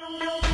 No.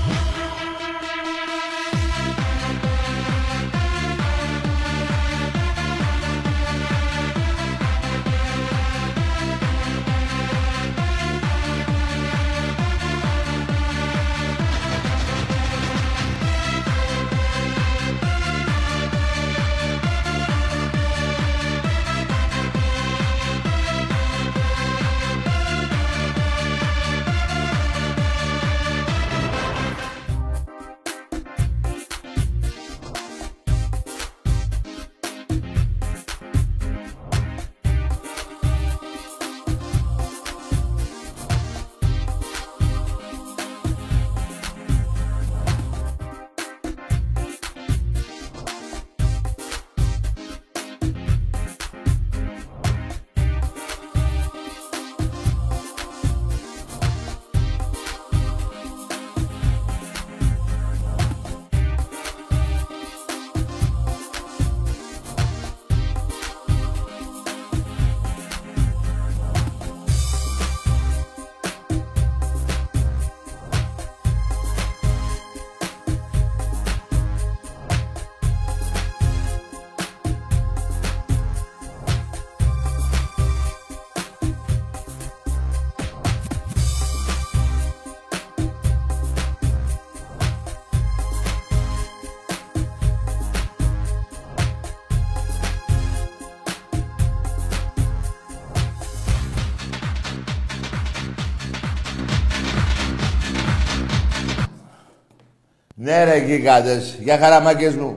Ναι ρε γίγαντες, για χαραμάκες μου.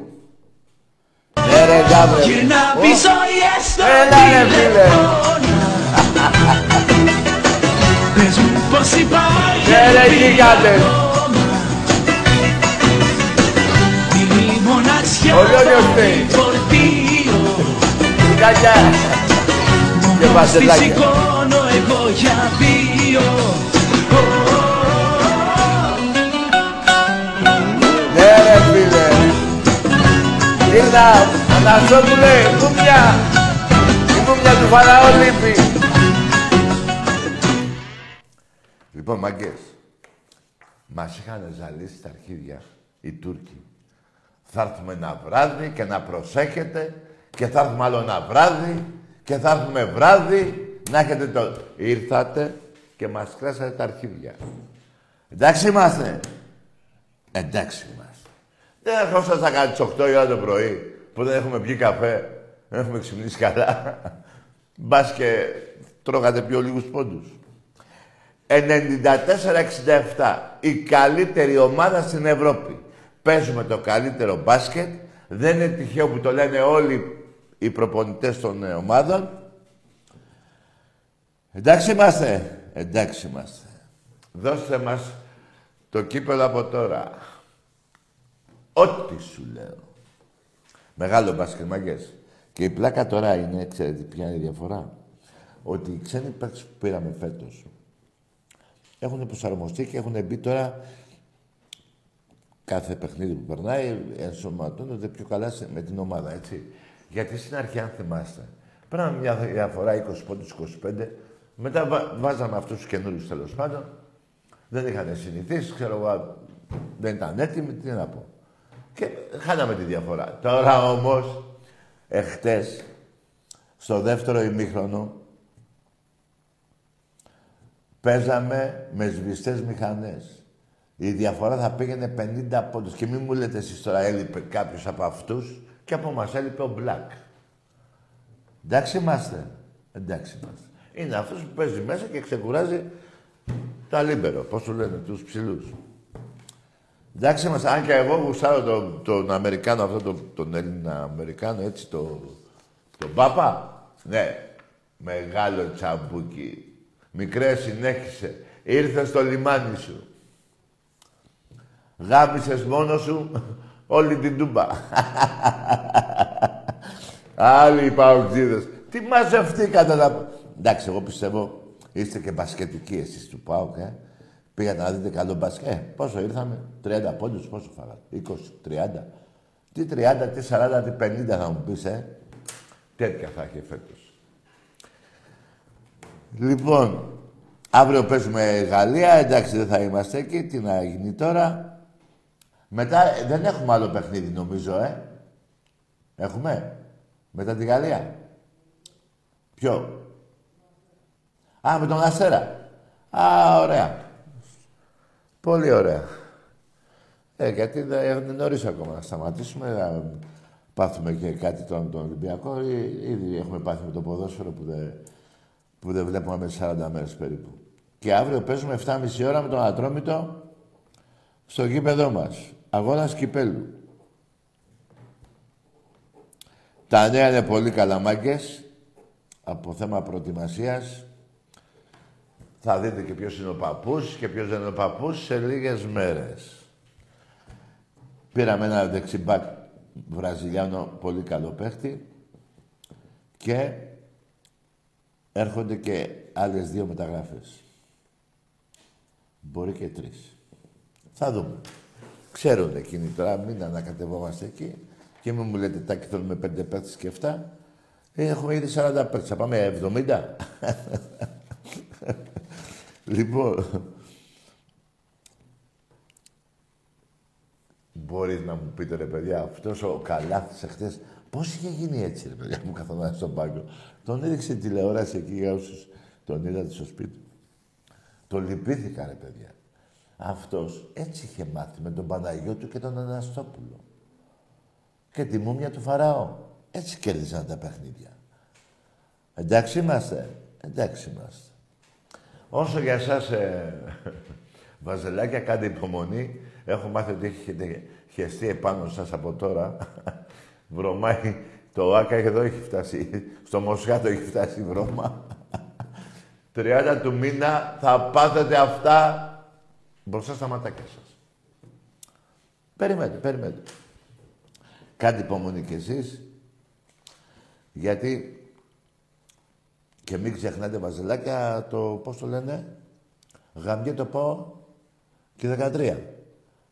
Ναι ρε γάβρε. Γυρνά πίσω η έστω Έλα ρε φίλε. Πες μου πως υπάρχει Ναι ρε γίγαντες. Η μοναξιά Ο Λιώνιος φταίει. φορτίο Κακιά. Και Στη βασιλάκια. σηκώνω εγώ για δύο Κοίτα, Αναστόπουλε, μουμια. Η μουμια του Φαραώ λείπει. Λοιπόν, μαγκές. Μας είχαν ζαλίσει τα αρχίδια οι Τούρκοι. Θα έρθουμε ένα βράδυ και να προσέχετε και θα έρθουμε άλλο ένα βράδυ και θα έρθουμε βράδυ να έχετε το... Ήρθατε και μας κράσατε τα αρχίδια. Εντάξει είμαστε. Εντάξει είμαστε. Δεν ερχόσασταν κάτι τις 8 η ώρα το πρωί που δεν έχουμε πιει καφέ, δεν έχουμε ξυπνήσει καλά. Μπας και τρώγατε πιο λίγους πόντους. 94-67. Η καλύτερη ομάδα στην Ευρώπη. Παίζουμε το καλύτερο μπάσκετ. Δεν είναι τυχαίο που το λένε όλοι οι προπονητές των ε, ομάδων. Εντάξει είμαστε. Εντάξει είμαστε. Δώστε μας το κύπελο από τώρα. Ό,τι σου λέω. Μεγάλο μπάσκετ, μαγκές. Και η πλάκα τώρα είναι, ξέρετε ποια είναι η διαφορά. Ότι οι ξένοι παίκτες που πήραμε φέτος έχουν προσαρμοστεί και έχουν μπει τώρα κάθε παιχνίδι που περνάει ενσωματώνονται πιο καλά σε- με την ομάδα, έτσι. Γιατί στην αρχή, αν θυμάστε, πέραμε μια διαφορά 20 πόντους, 25, μετά βα- βάζαμε αυτούς τους καινούριους τέλος πάντων, δεν είχαν συνηθίσει, ξέρω εγώ, δεν ήταν έτοιμοι, τι να πω. Και χάναμε τη διαφορά. Τώρα όμως, εχθές, στο δεύτερο ημίχρονο, παίζαμε με σβηστές μηχανές. Η διαφορά θα πήγαινε 50 πόντους. Και μην μου λέτε εσείς τώρα έλειπε κάποιος από αυτούς και από μας έλειπε ο Μπλακ. Εντάξει είμαστε. Εντάξει είμαστε. Είναι αυτός που παίζει μέσα και ξεκουράζει τα λίμπερο. Πώς του λένε, τους ψηλούς. Εντάξει είμαστε. Αν και εγώ γουστάρω τον, τον Αμερικάνο αυτό, τον, τον Έλληνα Αμερικάνο, έτσι, το, τον Πάπα. Ναι. Μεγάλο τσαμπούκι. Μικρές συνέχισε. Ήρθες στο λιμάνι σου. Γάμισες μόνος σου όλη την τούμπα. Άλλοι οι παουτζίδες. Τι μαζευτήκατε να... Εντάξει, εγώ πιστεύω είστε και μπασκετικοί εσείς του ΠΑΟΚ, ε. Πήγατε να δείτε καλό μπασκετ. Ε, πόσο ήρθαμε, 30 πόντους, πόσο φάγατε, 20, 30. Τι 30, τι 40, τι 50 θα μου πεις, ε; Τέτοια θα έχει φέτος. Λοιπόν, Αύριο παίζουμε Γαλλία, εντάξει δεν θα είμαστε εκεί, τι να γίνει τώρα. Μετά ε, δεν έχουμε άλλο παιχνίδι νομίζω, ε. Έχουμε; Μετά τη Γαλλία. Ποιο; Α, με τον Αστέρα. Α, ωραία. Πολύ ωραία. Ε, γιατί δεν είναι νωρίς ακόμα να σταματήσουμε, να πάθουμε και κάτι τον, τον Ολυμπιακό. Ή, ήδη έχουμε πάθει με το ποδόσφαιρο που δεν, που δεν βλέπουμε με 40 μέρες περίπου. Και αύριο παίζουμε 7,5 ώρα με τον Ατρόμητο στο γήπεδό μας. Αγώνας κυπέλου. Τα νέα είναι πολύ καλά μάγκες. Από θέμα προετοιμασίας. Θα δείτε και ποιος είναι ο παππούς και ποιος δεν είναι ο παππούς σε λίγες μέρες. Πήραμε ένα δεξιμπάκ Βραζιλιάνο πολύ καλό παίχτη και έρχονται και άλλες δύο μεταγράφες. Μπορεί και τρεις. Θα δούμε. Ξέρουν εκείνοι τώρα, μην ανακατευόμαστε εκεί. Και μην μου λέτε τάκι θέλουμε πέντε παίχτες και εφτά. Ε, έχουμε ήδη 40 παίχτες. Θα πάμε 70. λοιπόν, Μπορείς να μου πείτε ρε παιδιά, αυτός ο Καλάθης εχθές, πώς είχε γίνει έτσι ρε παιδιά που καθόταν στον πάγκο. Τον έδειξε τηλεόραση εκεί για όσους τον είδατε στο σπίτι. Το λυπήθηκα ρε παιδιά. Αυτός έτσι είχε μάθει με τον Παναγιώτου και τον Αναστόπουλο. Και τη μούμια του Φαραώ. Έτσι κέρδισαν τα παιχνίδια. Εντάξει είμαστε. Εντάξει είμαστε. Όσο για εσάς, ε, βαζελάκια, κάντε υπομονή. Έχω μάθει ότι έχετε χεστεί επάνω σας από τώρα. Βρωμάει το Άκα εδώ έχει φτάσει. Στο Μοσχάτο έχει φτάσει η βρώμα. 30 του μήνα θα πάθετε αυτά μπροστά στα ματάκια σας. Περιμένετε, περιμένετε. Κάντε υπομονή κι εσείς, γιατί και μην ξεχνάτε βαζελάκια το, πώς το λένε, γαμιέ το πω και 13.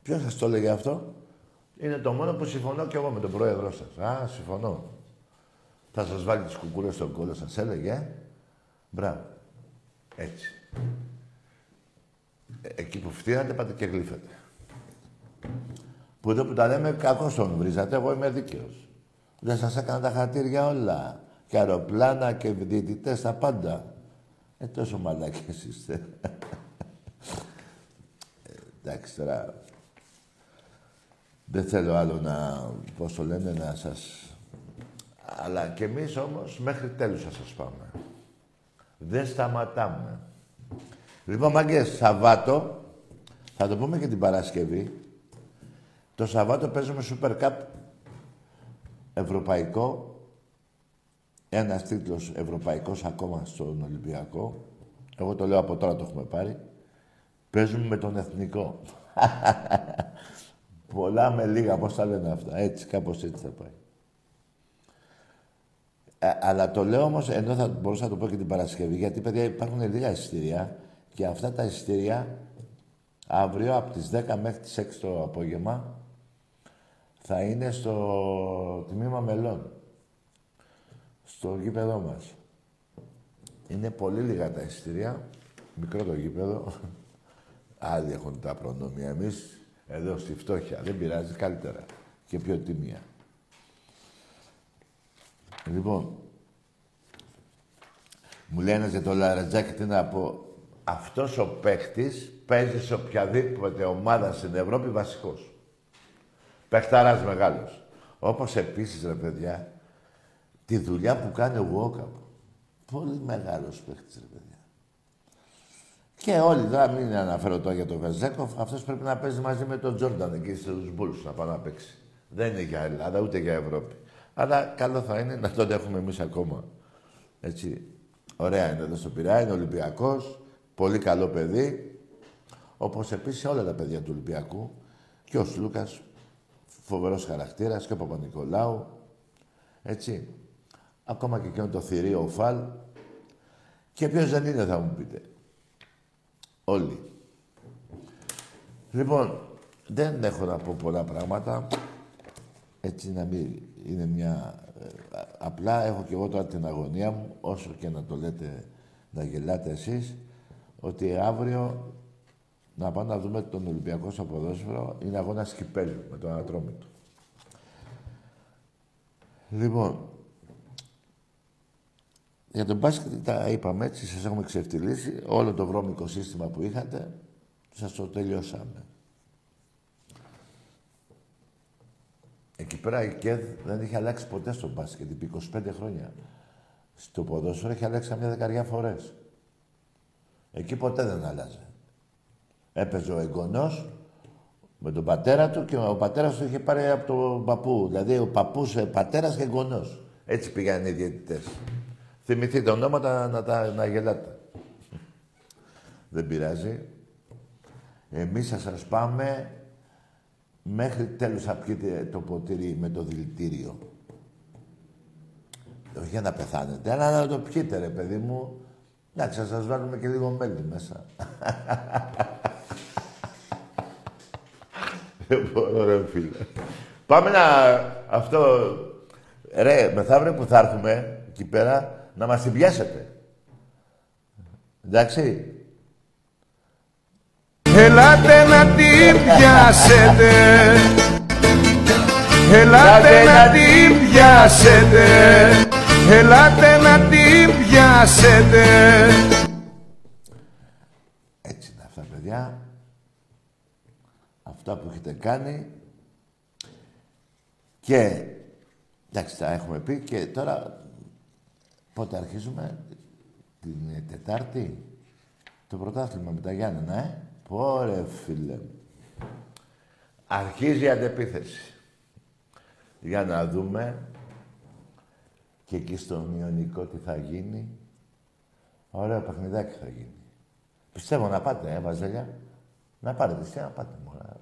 Ποιος σας το έλεγε αυτό; Είναι το μόνο που συμφωνώ κι εγώ με τον πρόεδρό σας. Α, συμφωνώ. Θα σας βάλει τις κουκούρες στον κόλλο σας έλεγε. Ε; Μπράβο. Έτσι. Ε, εκεί που φτύνατε πάτε και γλύφετε. Που εδώ που τα λέμε κακώς τον βρίζατε, εγώ είμαι δίκαιος. Δεν σας έκανα τα χατήρια όλα. Και αεροπλάνα και διαιτητές, τα πάντα. Ε, τόσο μαλάκες είστε. ε, εντάξει τώρα. Δεν θέλω άλλο να, πώς το λένε, να σας... Αλλά και εμείς όμως μέχρι τέλους θα σας πάμε. Δεν σταματάμε. Λοιπόν, μάγκες, Σαββάτο, θα το πούμε και την Παρασκευή, το Σαββάτο παίζουμε Super Cup ευρωπαϊκό, ένας τίτλος ευρωπαϊκός ακόμα στον Ολυμπιακό. Εγώ το λέω από τώρα το έχουμε πάρει. Παίζουμε με τον Εθνικό. Πολλά με λίγα, πώς τα λένε αυτά. Έτσι, κάπως έτσι θα πάει. Ε, αλλά το λέω όμως, ενώ θα μπορούσα να το πω και την Παρασκευή, γιατί παιδιά υπάρχουν λίγα εισιτήρια και αυτά τα εισιτήρια αύριο από τις 10 μέχρι τις 6 το απόγευμα θα είναι στο τμήμα μελών. Στο γήπεδό μας. Είναι πολύ λίγα τα εισιτήρια. Μικρό το γήπεδο. Άλλοι έχουν τα προνόμια. Εμείς εδώ στη φτώχεια. Δεν πειράζει καλύτερα. Και πιο τιμία. Λοιπόν, μου λένε για το Λαρατζάκι τι να πω. Αυτός ο παίχτης παίζει σε οποιαδήποτε ομάδα στην Ευρώπη βασικός. Παιχταράς μεγάλος. Όπως επίσης, ρε παιδιά, τη δουλειά που κάνει ο Γουόκαπ. Πολύ μεγάλος παίχτης, ρε παιδιά. Και όλοι τώρα, μην αναφέρω τώρα για τον Βεζέκοφ, αυτός πρέπει να παίζει μαζί με τον Τζόρνταν εκεί στους Μπούλους να πάει να παίξει. Δεν είναι για Ελλάδα, ούτε για Ευρώπη. Αλλά καλό θα είναι να τον έχουμε εμείς ακόμα. Έτσι. Ωραία είναι εδώ στο Πειραιά, είναι Ολυμπιακός, πολύ καλό παιδί. Όπως επίσης όλα τα παιδιά του Ολυμπιακού. Και ο Σλούκας, φοβερός χαρακτήρας και ο Παπα-Νικολάου. Έτσι. Ακόμα και εκείνο το θηρίο ο Φαλ. Και ποιος δεν είναι θα μου πείτε. Όλοι. Λοιπόν, δεν έχω να πω πολλά πράγματα. Έτσι να μην είναι μια... Ε, απλά έχω και εγώ τώρα την αγωνία μου, όσο και να το λέτε, να γελάτε εσείς, ότι αύριο να πάμε να δούμε τον Ολυμπιακό στο ποδόσφαιρο είναι αγώνας κυπέλου με τον Ατρόμητο. Λοιπόν, για τον μπάσκετ τα είπαμε έτσι, σας έχουμε ξεφτυλίσει. Όλο το βρώμικο σύστημα που είχατε, σας το τελειώσαμε. Εκεί πέρα η ΚΕΔ δεν είχε αλλάξει ποτέ στο μπάσκετ, επί 25 χρόνια. Στο ποδόσφαιρο έχει αλλάξει μια δεκαριά φορές. Εκεί ποτέ δεν άλλαζε. Έπαιζε ο εγγονός με τον πατέρα του και ο πατέρας του είχε πάρει από τον παππού. Δηλαδή ο παππούς, ε, πατέρας και εγγονός. Έτσι πήγαν οι διαιτητές. Θυμηθείτε ονόματα να, τα, να γελάτε. Δεν πειράζει. Εμείς θα σας πάμε μέχρι τέλος θα πιείτε το ποτήρι με το δηλητήριο. Όχι για να πεθάνετε, αλλά να το πιείτε ρε παιδί μου. Εντάξει, θα σας βάλουμε και λίγο μέλι μέσα. Δεν μπορώ ρε φίλε. Πάμε να... Αυτό... Ρε, μεθαύριο που θα έρθουμε εκεί πέρα, να μας συμπιάσετε. Εντάξει. Ελάτε να την πιάσετε Ελάτε να την πιάσετε Ελάτε να την πιάσετε Έτσι είναι αυτά, παιδιά. Αυτά που έχετε κάνει. Και, εντάξει, τα έχουμε πει και τώρα πότε αρχίζουμε; Την Τετάρτη; Το πρωτάθλημα με τα Γιάννενα, ε; Πόρε, φίλε. Αρχίζει η αντεπίθεση. Για να δούμε και εκεί στον Ιωνικό τι θα γίνει. Ωραίο παιχνιδάκι θα γίνει. Πιστεύω να πάτε, ε, Βαζέλια; Να πάρετε εσύ, να πάτε, μωρά.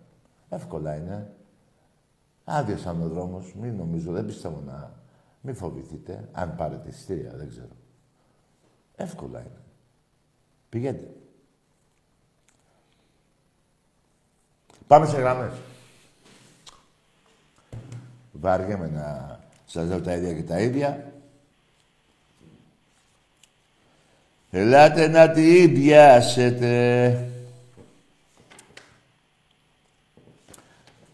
Εύκολα είναι. Άδειος ήταν ο δρόμος. Μην νομίζω, δεν πιστεύω να... Μην φοβηθείτε. Αν πάρετε εισιτήρια, δεν ξέρω. Εύκολα είναι. Πηγαίνετε. Πάμε σε γραμμές. Βάργαμε να σας λέω τα ίδια και τα ίδια. Ελάτε να τη πιάσετε.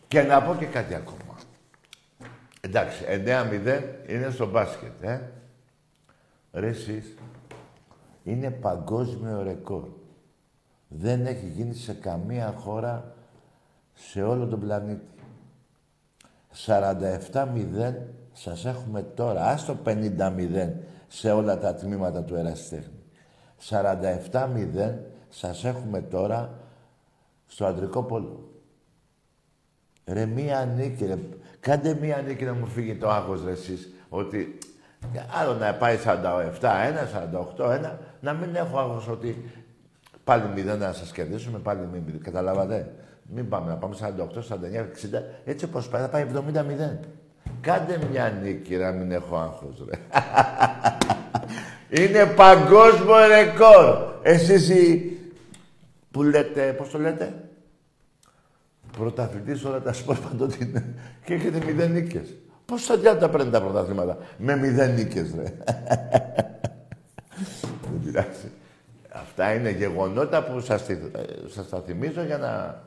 Και να πω και κάτι ακόμα. Εντάξει, 9-0 είναι στο μπάσκετ, ε. Ρε εσείς, είναι παγκόσμιο ρεκόρ. Δεν έχει γίνει σε καμία χώρα σε όλο τον πλανήτη. 47-0 σας έχουμε τώρα, άστο 50-0 σε όλα τα τμήματα του ερασιτέχνη. 47-0 σας έχουμε τώρα στο αντρικό πόλο. Ρε μία νίκη, ρε. Κάντε μία νίκη να μου φύγει το άγχος, ρε εσείς, ότι άλλο να πάει 47-1, 48-1, να μην έχω άγχος ότι πάλι μηδέν να σας κερδίσουμε, πάλι μην Καταλάβατε. Μην πάμε να πάμε 48, 49, 60. Έτσι όπως πάει, θα πάει 70-0. Κάντε μια νίκη, να μην έχω άγχος, ρε. Είναι παγκόσμιο ρεκόρ. Εσείς οι... που λέτε, πώς το λέτε, πρωταθλητής όλα τα σπορ παντότε είναι και έχετε μηδέν νίκες. Πώς θα διάλογα τα παίρνετε τα πρωταθλήματα; Με μηδέν νίκες, ρε. Δεν πειράζει. Αυτά είναι γεγονότα που σας, σας τα θυμίζω για να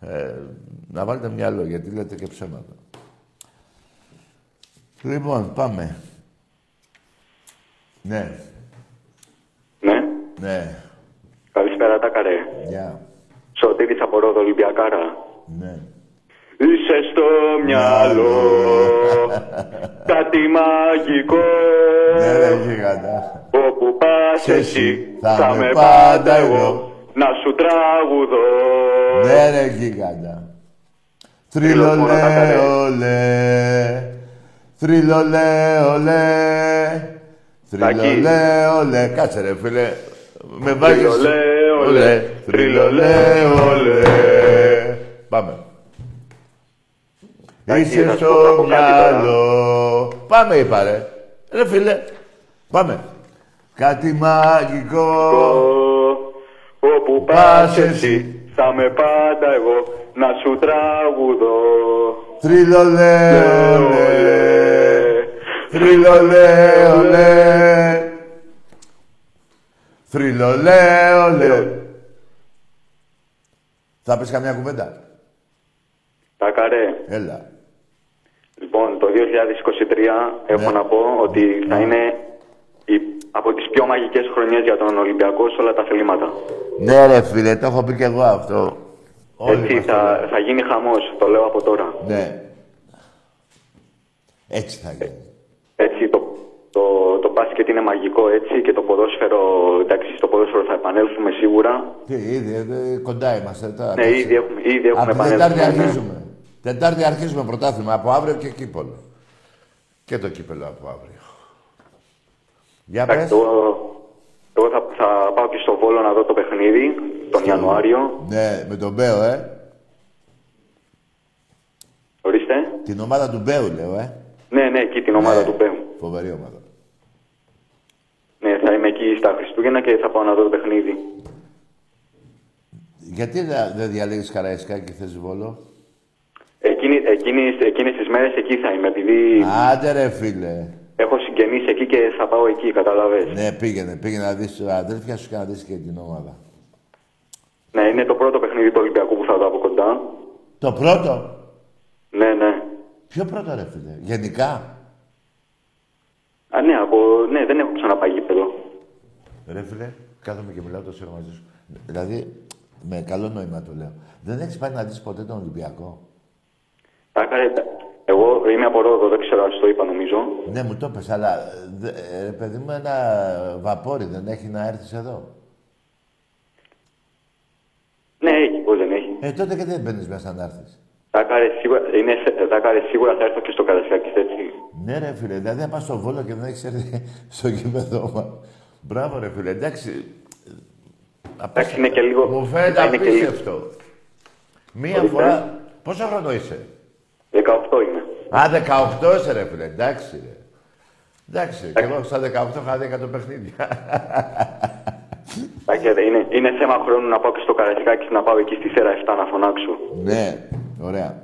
ε, να βάλετε μυαλό, γιατί λέτε και ψέματα. Λοιπόν, πάμε. Ναι. Ναι. Ναι. Καλησπέρα τα καρέ. Γεια. Σωτήρης από Ρόδο Ολυμπιακάρα. Ναι. Είσαι στο μυαλό κάτι μαγικό Ναι, ρε γίγαντα. Όπου πας Και εσύ θα θα με με πάντα πάντα εγώ. εγώ Να σου τραγουδώ Ναι, ρε γίγαντα. Τριλολέ, Θρυλολέ, ολέ. Θρυλολέ, ολέ. Θρυλολέ, ολέ. Κάτσε ρε φίλε. Με βάζεις... Θρυλολέ, ολέ. Θρυλολέ, ολέ. Πάμε. Εντάξει, Είσαι θα σου πω στο κάπου κάτι τώρα. μυαλό. Πάμε είπα ρε. Ρε φίλε. Πάμε. Κάτι μαγικό. Όπου πας εσύ θα με πάντα εγώ Να σου τραγουδώ Θρυλολέ, ολέ. Θρυλολέ, ολέ. Θρυλολέ, ολέ. Θα πεις καμιά κουβέντα; Τα καρέ. Έλα. Λοιπόν, το 2023 έχω Ναι. να πω ότι θα είναι η, από τις πιο μαγικές χρονιές για τον Ολυμπιακό σε όλα τα αθλήματα. Ναι ρε φίλε, το έχω πει και εγώ αυτό. Όλοι Έτσι μας το θα, λένε. θα γίνει χαμός, το λέω από τώρα. Ναι. Έτσι θα γίνει. Έτσι το, το, το μπάσκετ είναι μαγικό έτσι και το ποδόσφαιρο, εντάξει, στο ποδόσφαιρο θα επανέλθουμε σίγουρα. Τι, ήδη, ε, κοντά είμαστε τώρα. Ναι, ήδη έχουμε, ήδη έχουμε Από την επανέλθει. Τετάρτη ναι. αρχίζουμε. Τετάρτη αρχίζουμε πρωτάθλημα. Από αύριο και κύπολο. Και το κύπελο από αύριο. Για Εντάξει, πες. εγώ, εγώ θα, θα πάω και στο Βόλο να δω το παιχνίδι τον Ιανουάριο. Ναι, με τον Μπέο, ε. Ορίστε. Την ομάδα του Μπέου, λέω, ε. Ναι, ναι, εκεί την ομάδα Ναι. του Μπέου. Φοβερή ομάδα. Ναι, θα είμαι εκεί στα Χριστούγεννα και θα πάω να δω το παιχνίδι. Γιατί δεν δεν διαλέγεις Καραϊσκάκη και θες Βόλο; Εκείνη, εκείνης, εκείνες τις μέρες εκεί θα είμαι, επειδή Άντε ρε φίλε. έχω συγγενείς εκεί και θα πάω εκεί, καταλαβες. Ναι, πήγαινε, πήγαινε να δεις τα αδέλφια σου και να δεις και την ομάδα. Ναι, είναι το πρώτο παιχνίδι του Ολυμπιακού που θα δω από κοντά. Το πρώτο; Ναι, ναι. Ποιο πρώτο ρε φίλε. Γενικά; Α, ναι, από... ναι, δεν έχω ξαναπάει γήπεδο. Ρε φίλε, κάθομαι και μιλάω τόσο ώρα μαζί σου. Δηλαδή, με καλό νόημα το λέω. Δεν έχεις πάει να δεις ποτέ τον Ολυμπιακό; Τα έκανε- Εγώ είμαι από Ρόδο, δεν ξέρω αν σου το είπα νομίζω. Ναι, μου το πες, αλλά ε, δε, ε, ρε παιδί μου ένα βαπόρι δεν έχει να έρθεις εδώ. Ναι, έχει, πώς δεν έχει. Ε, τότε και δεν μπαίνεις μέσα να έρθεις. Θα έκανε σίγουρα, είναι, σε- θα έκανε σίγουρα θα έρθω και στο Καρασιάκης, έτσι. Ναι, ρε φίλε, δηλαδή να πας στο βόλο και δεν έχεις έρθει στο γήπεδο μας. Μπράβο, ρε φίλε, εντάξει. Εντάξει, είναι και λίγο- Μου φαίνεται είναι και λίγο- απίστευτο. Μία Ορίστε. φορά. Πόσο χρόνο είσαι; 18 είμαι. Α, 18 είσαι, ρε φίλε, εντάξει. Ρε. Εντάξει, και εγώ στα 18 είχα 10 το παιχνίδια. Εντάξει, είναι, είναι θέμα χρόνου να πάω και στο Καρασιάκης να πάω εκεί στη σέρα 7 να φωνάξω. ναι, ωραία.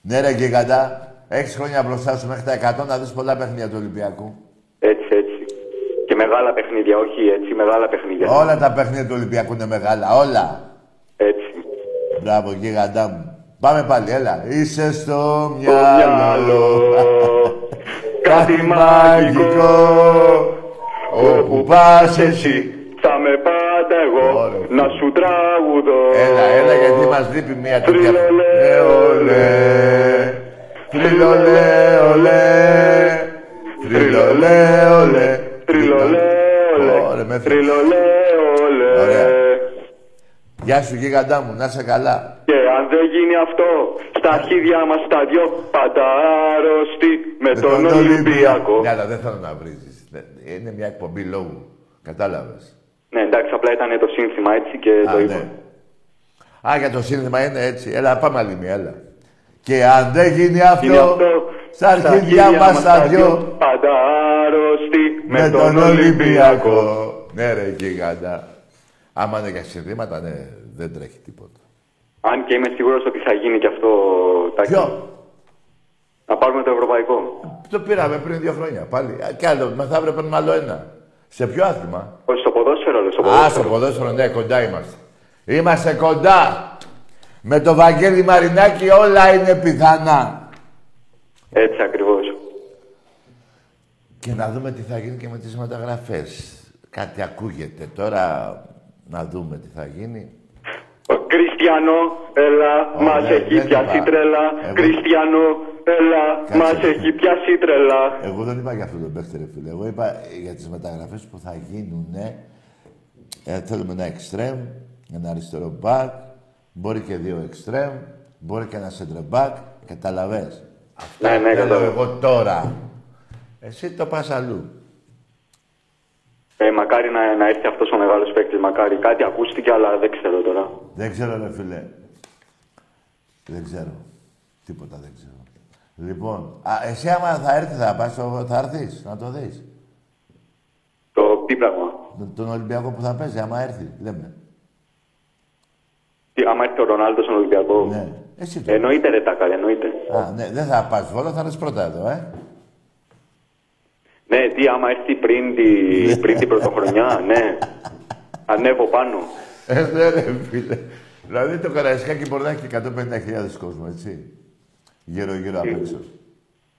Ναι, ρε γίγαντα, έχεις χρόνια μπροστά σου μέχρι τα 100 να δεις πολλά παιχνίδια του Ολυμπιακού. Έτσι, έτσι. Και μεγάλα παιχνίδια, όχι έτσι, μεγάλα παιχνίδια. Όλα τα παιχνίδια του Ολυμπιακού είναι μεγάλα, όλα. Έτσι. Μπράβο, γίγαντά μου. Πάμε πάλι, έλα. Είσαι στο Το μυαλό. μυαλό, κάτι μαγικό, Όπου πας εσύ. θα με πάντα εγώ Ωραία. να σου τραγουδώ. Έλα, έλα, γιατί μας λείπει μια τέτοια... Τριλολέ, Ε, ολέ. Τριλολέ, ολέ. Τριλολέ, ολέ. Τριλολέ, Ωραία, ολέ, με τριλολέ, ολέ. Ωραία. Γεια σου, γίγαντά μου, να είσαι καλά. Και αν δεν γίνει αυτό, στα αρχίδια μας τα δυο πάντα άρρωστοι με τον Ολυμπιακό. Ναι, αλλά δεν θέλω να βρίζεις. Δεν- Είναι μια εκπομπή λόγου. Κατάλαβες. Ναι, εντάξει, απλά ήταν το σύνθημα έτσι και Α, το είπα. ναι. Α, για το σύνθημα είναι έτσι. Έλα, πάμε άλλη μία, έλα. Και αν δεν γίνει αυτό, Είναι αυτό, στα αρχίδια μας τα δυο, πάντα άρρωστοι με τον Ολυμπιακό. Ναι, ρε, γίγαντα. Άμα είναι για συνθήματα, ναι, δεν τρέχει τίποτα. Αν και είμαι σίγουρος ότι θα γίνει και αυτό, Τάκη. Ποιο; Να πάρουμε το ευρωπαϊκό. Το πήραμε πριν δύο χρόνια πάλι. Α, Κι άλλο, μεθαύριο παίρνουμε άλλο ένα. Σε ποιο άθλημα; Όχι, στο ποδόσφαιρο, λέω, στο Α, στο ποδόσφαιρο. ποδόσφαιρο, ναι, κοντά είμαστε. Είμαστε κοντά. Με το Βαγγέλη Μαρινάκη όλα είναι πιθανά. Έτσι ακριβώς. Και να δούμε τι θα γίνει και με τις μεταγραφές. Κάτι ακούγεται. Τώρα να δούμε τι θα γίνει. Ο Κριστιανό, έλα, Ω, μας ναι, έχει δεν πιάσει είπα. τρέλα. Εγώ- Κριστιανό, έλα, Κάτσε. μας έχει πιάσει τρέλα. Εγώ δεν είπα για αυτό τον παίχτη, ρε φίλε. Εγώ είπα για τις μεταγραφές που θα γίνουν. Ε, θέλουμε ένα εξτρέμ, ένα αριστερό μπακ, μπορεί και δύο εξτρέμ, μπορεί και ένα σέντρε μπακ. Καταλαβες. Αυτά Ναι, ναι, θέλω κατάλαβα. εγώ τώρα. Εσύ το πας αλλού. Ε, μακάρι να, να έρθει αυτός ο μεγάλος παίκτης, μακάρι. Κάτι ακούστηκε, αλλά δεν ξέρω τώρα. Δεν ξέρω, ρε φίλε. Δεν ξέρω. Τίποτα δεν ξέρω. Λοιπόν, α, εσύ άμα θα έρθεις, θα πας, στο- θα έρθεις, να το δεις. Το τι πράγμα. Τον- Τον Ολυμπιακό που θα παίζει, άμα έρθει, λέμε. Τι, άμα έρθει ο Ρονάλντος στον Ολυμπιακό. Ναι. Εσύ το. Εννοείται ρε Τάκαρ, εννοείται. Α, ναι, δεν θα πας βόλο, θα έρθεις πρώτα εδώ, ε. Ναι, τι άμα έρθει πριν, τη, πριν την πρωτοχρονιά, ναι. Ανέβω πάνω. Ε, ναι, ρε φίλε. Δηλαδή το Καραϊσκάκι μπορεί να έχει και 150.000 κόσμο, έτσι. Γύρω-γύρω απ' έξω.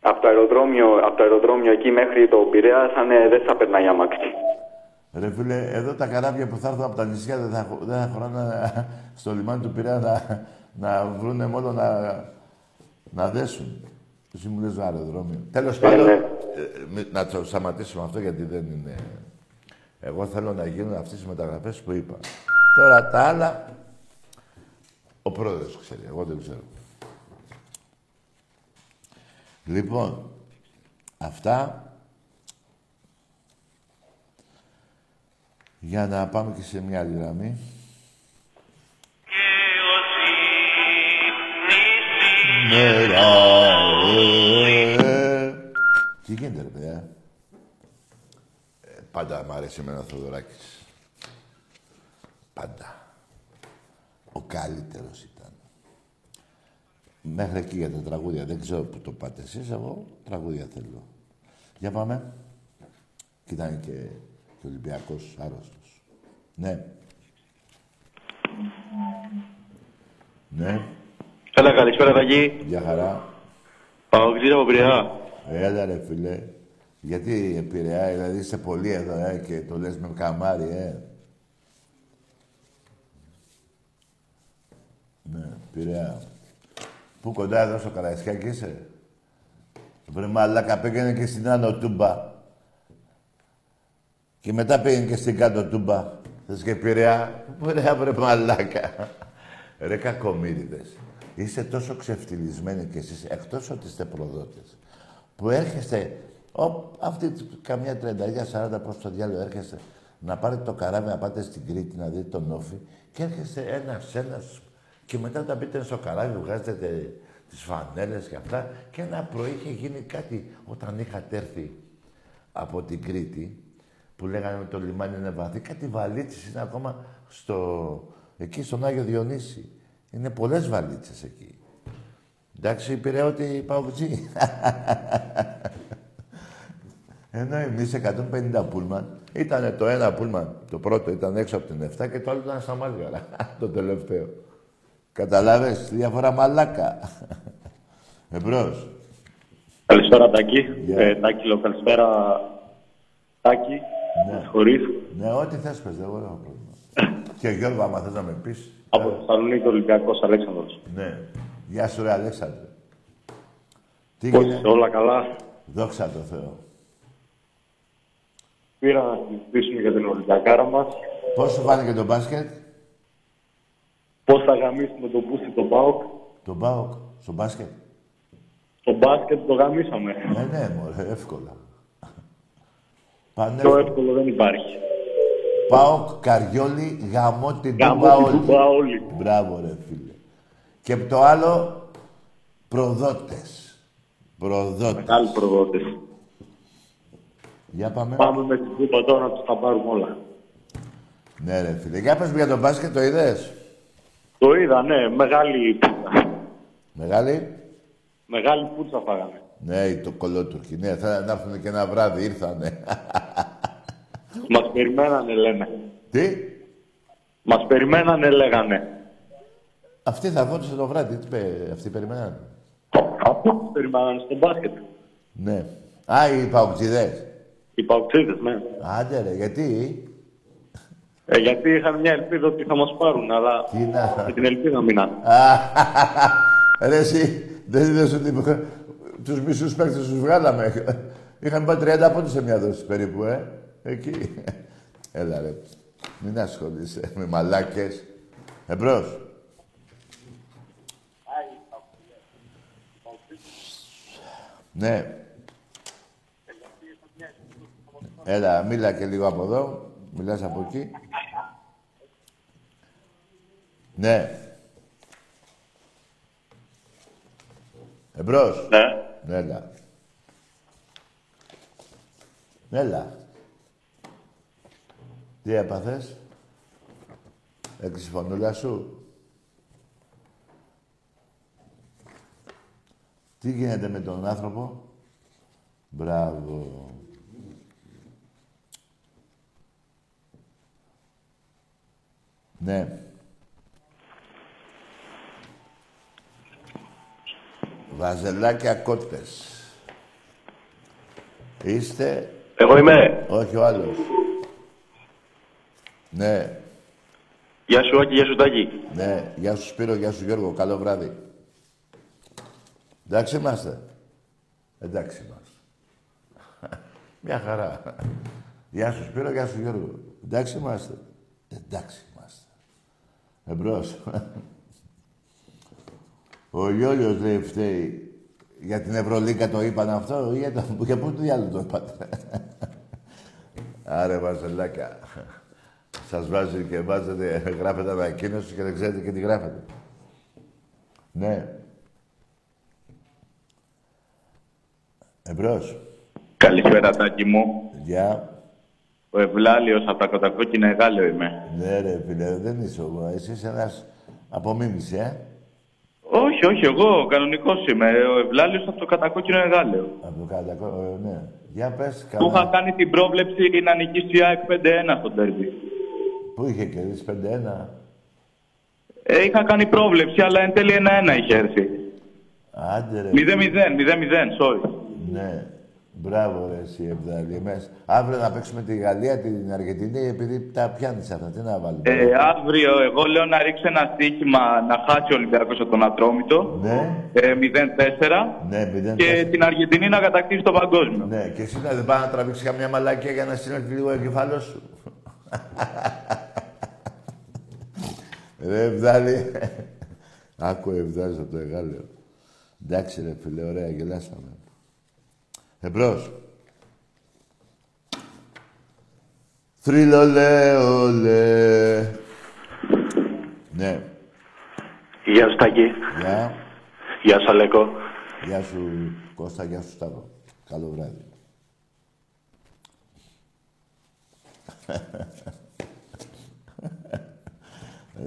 Από το, αεροδρόμιο, από το αεροδρόμιο εκεί μέχρι το Πειραιά θα είναι, δεν θα περνάει αμάξι. Ρε φίλε, εδώ τα καράβια που θα έρθουν από τα νησιά δεν θα, χω- δεν θα χωράνε στο λιμάνι του Πειραιά να, να βρούνε μόνο να, να δέσουν. Εσύ μου λες το αεροδρόμιο. Τέλος πάντων, ναι. ε, μη- να το σταματήσουμε αυτό γιατί δεν είναι... Εγώ θέλω να γίνουν αυτές τις μεταγραφές που είπα. Τώρα τα άλλα, ο πρόεδρος ξέρει, εγώ δεν ξέρω. Λοιπόν, αυτά για να πάμε και σε μια άλλη γραμμή. Μέρα, ε. Τι γίνεται ρε παιδιά. Ε, πάντα μ' αρέσει εμένα ο Θοδωράκης. Πάντα. Ο καλύτερος ήταν. Μέχρι εκεί για τα τραγούδια. Δεν ξέρω που το πάτε εσείς. Εγώ τραγούδια θέλω. Για πάμε. Και ήταν και, και ο Ολυμπιακός άρρωστος. Ναι. Ναι. Έλα, καλησπέρα, Ταγί. Για χαρά. Παοξίδα από Πειραιά. Έλα ρε φίλε. Γιατί επηρεάει, δηλαδή είσαι πολύ εδώ ε, και το λες με καμάρι, ε. Ναι, Πειραιά. Πού κοντά εδώ στο Καραϊσκάκι είσαι; Βρε μαλάκα πήγαινε και στην Άνω Τούμπα. Και μετά πήγαινε και στην Κάτω Τούμπα. Θες και Πειραιά. Βρε, βρε μαλάκα. Ρε κακομύριδες. Είστε τόσο ξεφτυλισμένοι κι εσείς, εκτός ότι είστε προδότες, που έρχεστε, ο, αυτή τη- καμιά τρενταριά, σαράντα προς το διάλογο έρχεστε, να πάρετε το καράβι, να πάτε στην Κρήτη, να δείτε τον Όφη και έρχεστε ένας, ένας και μετά όταν μπείτε στο καράβι, βγάζετε τε- τις φανέλες και αυτά και ένα πρωί είχε γίνει κάτι όταν είχατε έρθει από την Κρήτη, που λέγανε ότι το λιμάνι είναι βαθύ, κάτι βαλίτσες είναι ακόμα στο... εκεί στον Άγιο Διονύση. Είναι πολλές βαλίτσες εκεί. Εντάξει, πήρε ότι παουτζή. Ενώ εμείς 150 πούλμαν, ήταν το ένα πούλμαν, το πρώτο ήταν έξω από την 7 και το άλλο ήταν στα Μάλγαρα, το τελευταίο. Καταλάβες, διαφορά μαλάκα. Εμπρός. Καλησπέρα, Τάκη. Γεια. Ε, Τάκη, λέω, καλησπέρα. Τάκη, Ναι. με συγχωρείς. Ναι, ό,τι θες πες, εγώ δεν έχω πρόβλημα. και Γιώργο, άμα θες να με πεις. Από Θεσσαλονίκη, Ολυμπιακός, Αλέξανδρος. Ναι. Γεια σου ρε Αλέξανδρε. Τι Πώς γίνεται; είσαι, όλα καλά; Δόξα τω Θεώ. Πήρα να συζητήσουμε για την Ολυμπιακάρα μας. Πώς σου φάνηκε το μπάσκετ, Πώς θα γαμίσουμε το Πούσι, το ΠΑΟΚ. το ΠΑΟΚ, στο μπάσκετ; Το μπάσκετ το γαμίσαμε. Ε, ναι, μωρέ, εύκολα. Πάνε, Πιο εύκολο δεν υπάρχει. ΠΑΟΚ, Καριόλι, γαμό την Γαμώ Τούμπα την όλη. Τούμπα όλη. Μπράβο ρε φίλε. Και το άλλο, προδότες. Προδότες. Μεγάλοι προδότες. Για πάμε. Πάμε με την Τούμπα τώρα να τους τα πάρουμε όλα. Ναι ρε φίλε. Για πες μου για το μπάσκετ, το είδες; Το είδα, ναι, μεγάλη πουτσα. Μεγάλη; Μεγάλη πουτσα φάγαμε. Ναι, το κολότουρκι. Ναι, θέλανε να έρθουν και ένα βράδυ, ήρθανε. Μας περιμένανε, λένε. Τι; Μας περιμένανε, λέγανε. Αυτοί θα έρθουν το βράδυ, τι πε, αυτοί περιμέναν. Από μας περιμένανε στο μπάσκετ. Ναι. Α, οι παουτζιδές. Οι παουξίδες, ναι. Άντε ρε, γιατί; Ε, γιατί είχαν μια ελπίδα ότι θα μας πάρουν, αλλά Τι να... με την ελπίδα μείναν. Ρε εσύ, δεν είδες ότι τους μισούς παίκτες τους βγάλαμε. Είχαν πάει 30 πόντους σε μια δόση περίπου, ε. Εκεί. Έλα ρε. Μην ασχολείσαι με μαλάκες. Εμπρός. Ναι. Έλα, μίλα και λίγο από εδώ. Μιλάς από εκεί. Ναι. Εμπρός. Ναι. Έλα. Έλα. Τι έπαθες; Έκλεισε η φωνούλα σου; Τι γίνεται με τον άνθρωπο; Μπράβο. Ναι. Βαζελάκια κότες. Είστε... Εγώ είμαι. Όχι ο άλλος. Ναι. Γεια σου Άκη, για σου Τάκη. Ναι, γεια σου Σπύρο, γεια σου Γιώργο. Καλό βράδυ. Εντάξει είμαστε. Εντάξει είμαστε. Μια χαρά. Γεια σου Σπύρο, γεια σου Γιώργο. Εντάξει είμαστε. Εντάξει είμαστε. Εμπρός. Ο Γιώργος λέει φταίει. Για την Ευρωλίκα το είπαν αυτό ή για, το, για πού το διάλογο το είπατε; Άρε Βαζελάκια. Σας βάζει και βάζετε, γράφετε ανακοίνωση και δεν ξέρετε και τι γράφετε. Ναι. Εμπρός. Καλησπέρα, Τάκη μου. Γεια. Ο Ευλάλιος από τα κατακόκκινα Εγάλεο είμαι. Ναι ρε φίλε, δεν είσαι εγώ. Εσύ είσαι ένας απομίμηση, ε; Όχι, όχι, εγώ κανονικός είμαι. Ο Ευλάλιος από το κατακόκκινο Εγάλεο. Από το κατακό... ε, ναι. Για πες, Του είχα καλά. κάνει την πρόβλεψη να νικήσει η ΑΕΚ 5-1 στο τέρμπι. Πού είχε κερδίσει 5-1. Ε, είχα κάνει πρόβλεψη, αλλά εν τέλει 1-1 είχε έρθει. Άντε ρε. 0-0, 0-0, sorry. Ναι. Μπράβο ρε εσύ Ευδάλη. Εμείς αύριο να παίξουμε τη Γαλλία, την Αργεντινή, επειδή τα πιάνεις αυτά. Τι να βάλουμε. Ε, αύριο εγώ λέω να ρίξει ένα στοίχημα να χάσει ο Ολυμπιακός από τον Ατρόμητο. Ναι. Ε, 0-4. Ναι, μηδέν Και τέσσερα. την Αργεντινή να κατακτήσει το παγκόσμιο. Ναι, και εσύ να δεν πάει να τραβήξεις καμιά μαλακία για να συνέλθει λίγο ο εγκεφάλος σου. ρε Ευδάλη. Άκου Ευδάλη από το Εγάλεο. Εντάξει ρε φίλε, ωραία, γελάσαμε. Εμπρός. Θρυλολέ, ολέ. Ναι. Γεια σου Τάκη. Γεια. Γεια σου Αλέκο. Γεια σου Κώστα, γεια σου Σταύρο. Καλό βράδυ.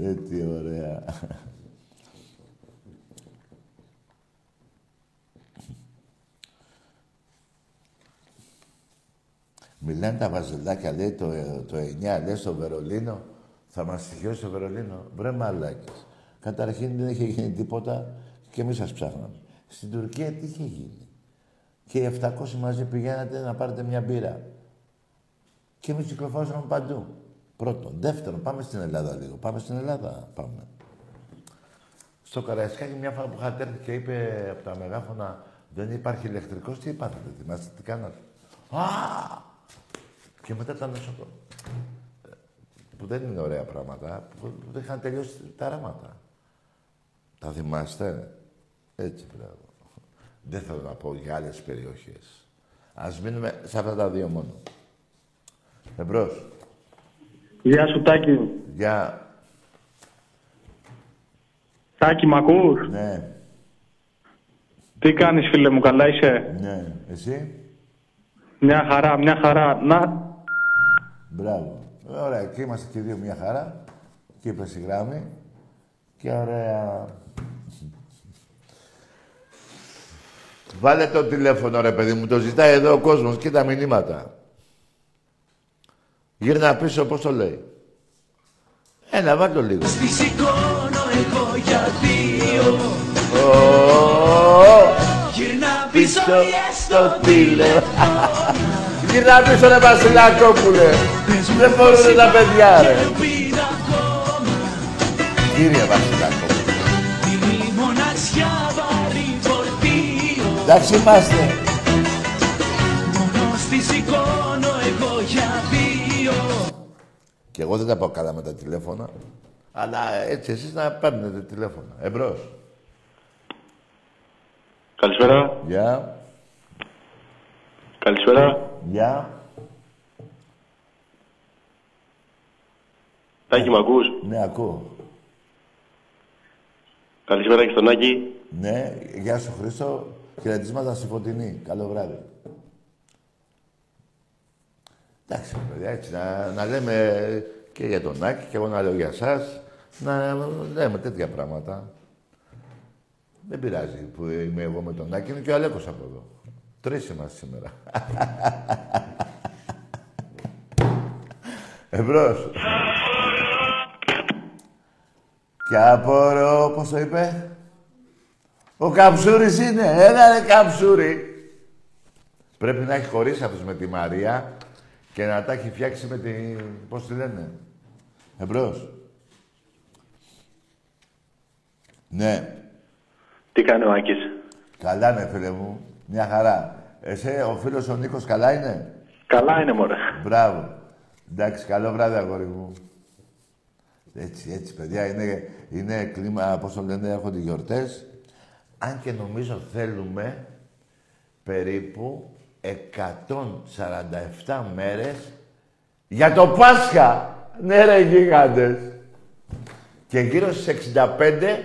Ρε τι ωραία. Μιλάνε τα βαζελάκια, λέει το, το 9, λέει στο Βερολίνο. Θα μας στοιχειώσει το Βερολίνο. Βρε μαλάκες. Καταρχήν δεν είχε γίνει τίποτα και εμείς σας ψάχναμε. Στην Τουρκία τι είχε γίνει. Και οι 700 μαζί πηγαίνατε να πάρετε μια μπύρα. Και εμείς κυκλοφορούσαμε παντού. Πρώτον. Δεύτερον, πάμε στην Ελλάδα λίγο. Πάμε στην Ελλάδα. Πάμε. Στο Καραϊσκάκι μια φορά που είχατε έρθει και είπε από τα μεγάφωνα δεν υπάρχει ηλεκτρικός, τι είπατε, θυμάστε τι κάνατε. Α! Και μετά τα νοσοκομεία. Που δεν είναι ωραία πράγματα, που δεν είχαν τελειώσει τα ράματα. Τα θυμάστε; Έτσι, μπράβο. Δεν θέλω να πω για άλλες περιοχές. Ας μείνουμε σε αυτά τα δύο μόνο. Εμπρός. Γεια σου Τάκη. Για... Τάκη μ' ακούς; Ναι, Τι κάνεις φίλε μου, καλά είσαι; ναι. Εσύ; Μια χαρά, μια χαρά. Να, Μπράβο. Ωραία, και είμαστε και οι δύο μια χαρά. Και είπε η γράμμη. Και ωραία. Βάλε το τηλέφωνο ρε παιδί μου, το ζητάει εδώ ο κόσμος και τα μηνύματα. Γύρνα πίσω, πώς το λέει. Ένα, βάλ το λίγο. Στη σηκώνω εγώ για δύο Ω, Γυρνά πίσω Πίσω και στο στο τηλέφωνο. Γύρνα πίσω ρε Βασιλακόπουλε. Δεν μπορούν τα παιδιά ρε. Ελπίδα ακόμα Κύριε Βασιλακόπουλε. Τη μοναξιά βαρύ φορτίο Εντάξει είμαστε. Μόνο στη σηκώνω εγώ για δύο Και εγώ δεν τα πάω καλά με τα τηλέφωνα. Αλλά έτσι εσείς να παίρνετε τηλέφωνα. Εμπρός. Καλησπέρα. Γεια. Καλησπέρα. Γεια. Τάκη μ' ακούς; Ναι, ακούω. Καλησπέρα και στον Άκη. Ναι, γεια σου Χρήστο. Χαιρετίσματα στη Φωτεινή. Καλό βράδυ. Εντάξει, παιδιά, έτσι, να, να λέμε και για τον Άκη και εγώ να λέω για σας. Να λέμε τέτοια πράγματα. Δεν πειράζει που είμαι εγώ με τον Άκη, είναι και ο Αλέκος από εδώ. Τρεις είμαστε σήμερα. Εμπρός. Και απορώ, πώς το είπε; Ο Καψούρης είναι. Έλα ρε Καψούρη. Πρέπει να έχει χωρίσει αυτός με τη Μαρία και να τα έχει φτιάξει με τη... Πώς τη λένε; Εμπρός. Ναι. Τι κάνει ο Άκης; Καλά είναι, φίλε μου. Μια χαρά. Εσέ, ο φίλος ο Νίκος καλά είναι; Καλά είναι μωρέ. Μπράβο. Εντάξει, καλό βράδυ, αγόρι μου. Έτσι, έτσι, παιδιά, είναι, είναι κλίμα, πώς το λένε, έρχονται οι γιορτές. Αν και νομίζω θέλουμε περίπου 147 μέρες για το Πάσχα. Ναι, ρε, γίγαντες. Και γύρω στις 65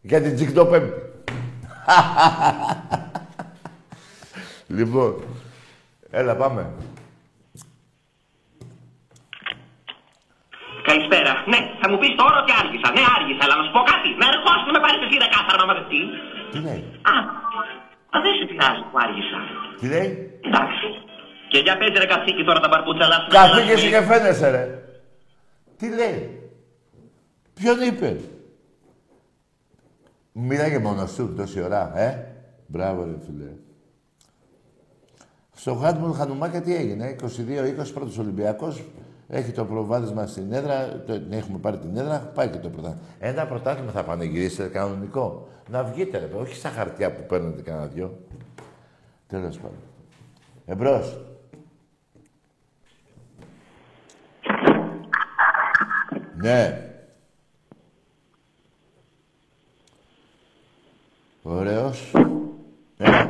για την Τσικτοπέμπτη. λοιπόν, έλα πάμε. Καλησπέρα. Ναι, θα μου πεις τώρα ότι άργησα. Ναι, άργησα, αλλά να σου πω κάτι. Να ερχόσουν να με πάρει εσύ κάθαρα να μαζευτεί. Τι λέει, Α, α, δεν σε πειράζει που άργησα. τι λέει; Εντάξει. Και για πες ρε καθήκη τώρα τα μπαρπουτζαλά σου. Καθήκεσαι και φαίνεσαι, ρε. Τι λέει; Ποιον είπε; Μίλαγε μόνος του τόση ώρα, ε. Μπράβο, ρε φίλε. Στο Χάντμουλ Χανουμάκια τι έγινε, 22-20 πρώτος Ολυμπιακός. Έχει το προβάδισμα στην έδρα, το, έχουμε πάρει την έδρα, πάει και το πρωτάθλημα. Ένα πρωτάθλημα θα πανηγυρίσετε κανονικό. Να βγείτε, ρε, όχι στα χαρτιά που παίρνετε κανένα δυο. Τέλος πάντων. Εμπρός. Ναι. Ωραίος. Ε, ε,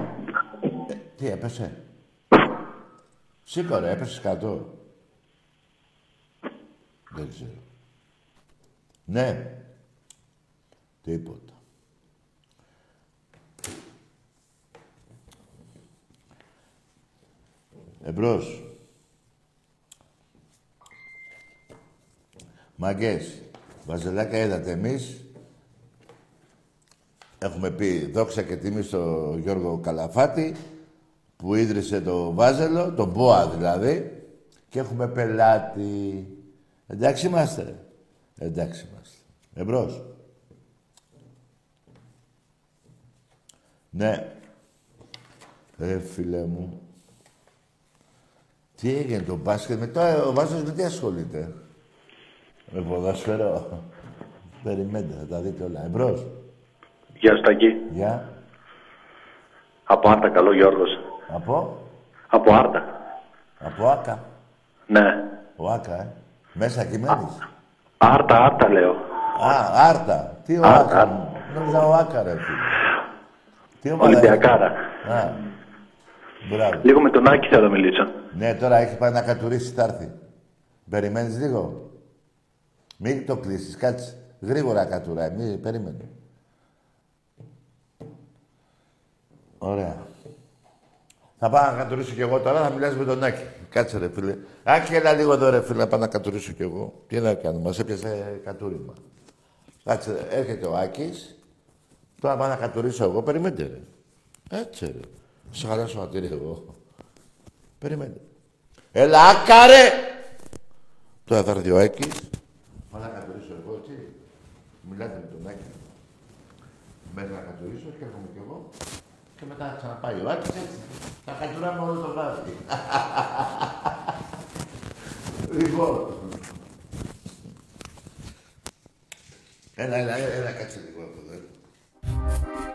τι έπεσε. Σήκω ρε, έπεσες κάτω. Δεν ξέρω. Ναι. Τίποτα. Εμπρός. Μαγκές. Βαζελάκια είδατε εμείς. Έχουμε πει δόξα και τιμή στο Γιώργο Καλαφάτη που ίδρυσε το Βάζελο, τον Μπόα δηλαδή. Και έχουμε πελάτη. Εντάξει είμαστε. ρε. Εντάξει είμαστε. Εμπρός. Ναι. Ρε φίλε μου. Τι έγινε το μπάσκετ. Μετά ο Βάζελος με τι ασχολείται; Με ποδόσφαιρο. Περιμένετε, θα τα δείτε όλα. Εμπρός. Γεια σου Τάκη. Γεια. Από Άρτα καλό Γιώργος. Από; Από Άρτα. Από Άκα. Ναι. Ο Άκα, ε. Μέσα εκεί μένεις. Άρτα, Άρτα λέω. Α, Άρτα. Τι ο Άρτα, Άκα. Άρτα. Νόμιζα ο Άκα, ρε φίλε. Τι ομάδα Ολυμπιακάρα. είναι; Α. Μπράβο. Λίγο με τον Άκη θέλω να μιλήσω. Ναι, τώρα έχει πάει να κατουρίσει, θα έρθει. Περιμένεις λίγο; Μην το κλείσεις, κάτσε. Γρήγορα κατουράει, μη περίμενε. Ωραία. Θα πάω να κατουρίσω κι εγώ τώρα, θα μιλάς με τον Άκη. Κάτσε ρε φίλε. Άκη, έλα λίγο εδώ ρε φίλε, να πάω να κατουρίσω κι εγώ. Τι να κάνω, μας έπιασε κατούριμα. Κάτσε, ρε. έρχεται ο Άκης. Τώρα πάω να κατουρίσω εγώ, περιμένετε ρε. Έτσι ρε. Σε χαλάσω χατήρι εγώ. Περιμένετε. Έλα, Άκα ρε! Τώρα θα έρθει ο Άκης. Πάω να κατουρίσω εγώ, τι. Μιλάτε με τον Άκη. Μέχρι να κατουρίσω και έρχομαι κι εγώ. Και μετά θα ξαναπάει ο Άκης έτσι. Θα κατουράμε όλο το βράδυ. λοιπόν. Έλα, έλα, έλα, έλα, κάτσε λίγο από εδώ.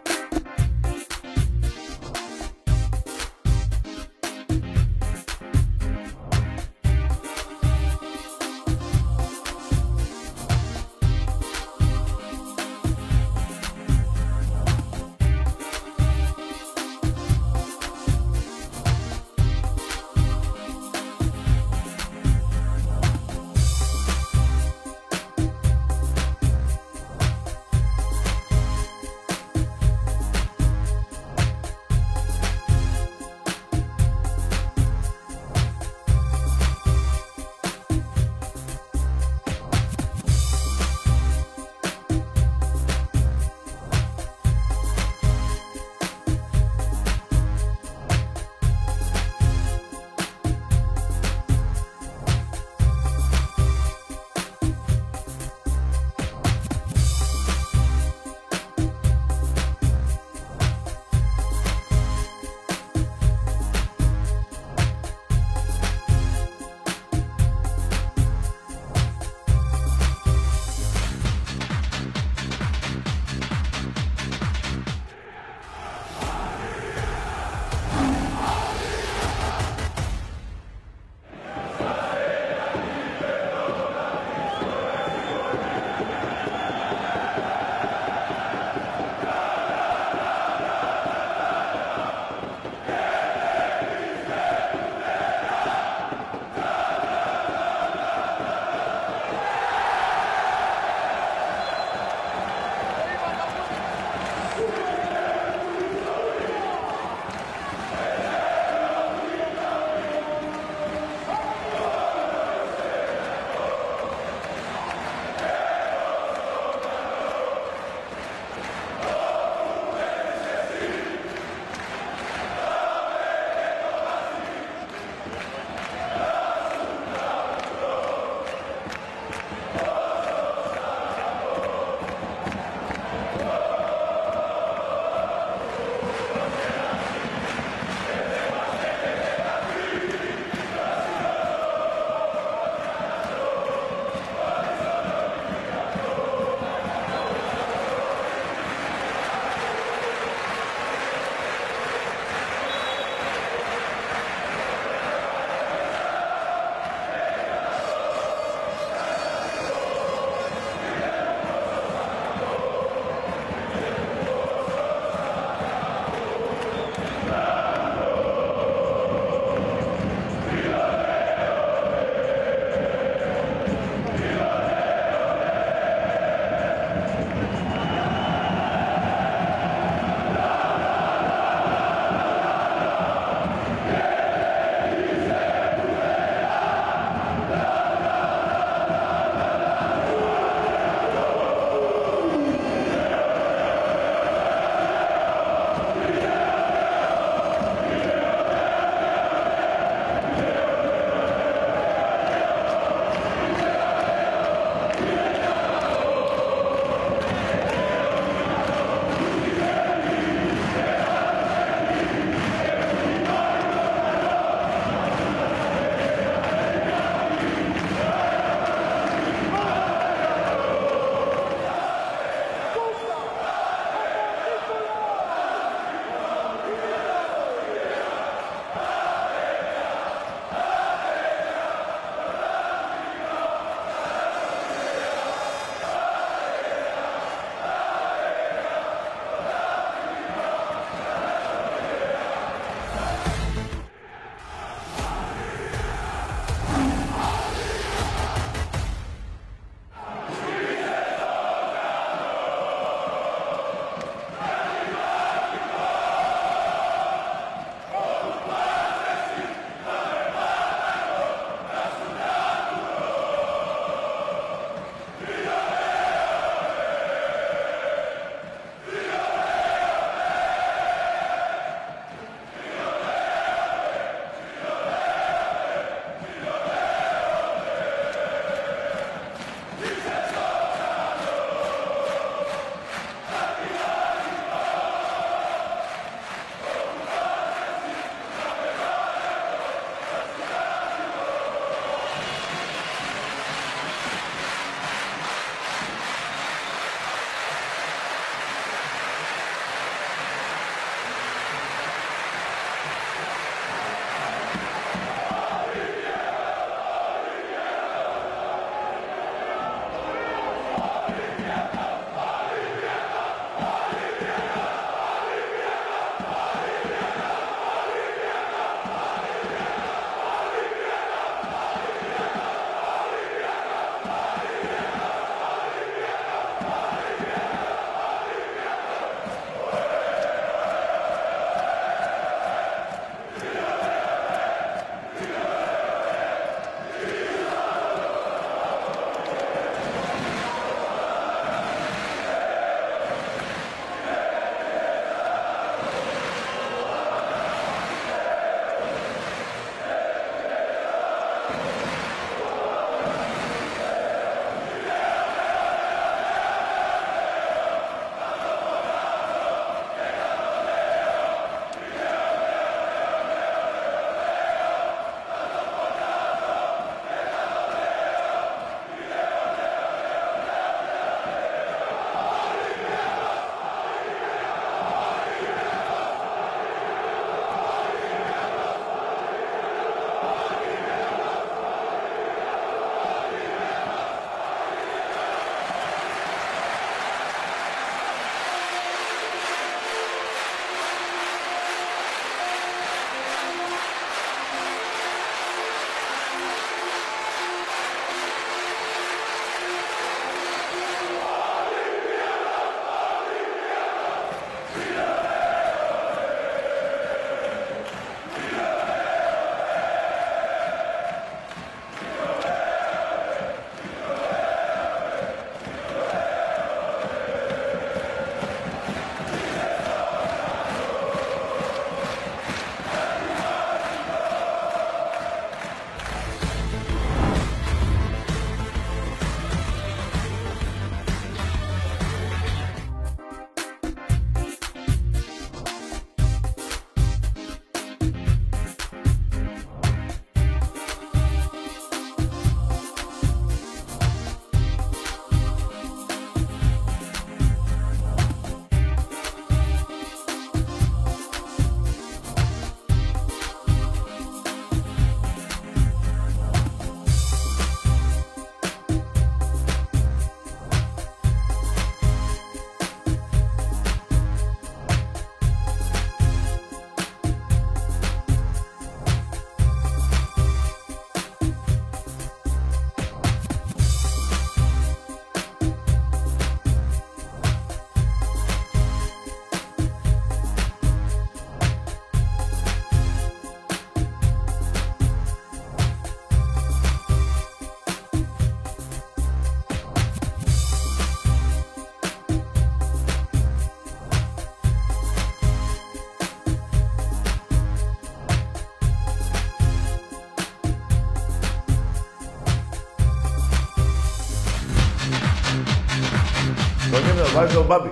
Βάζεις τον Μπάμπη.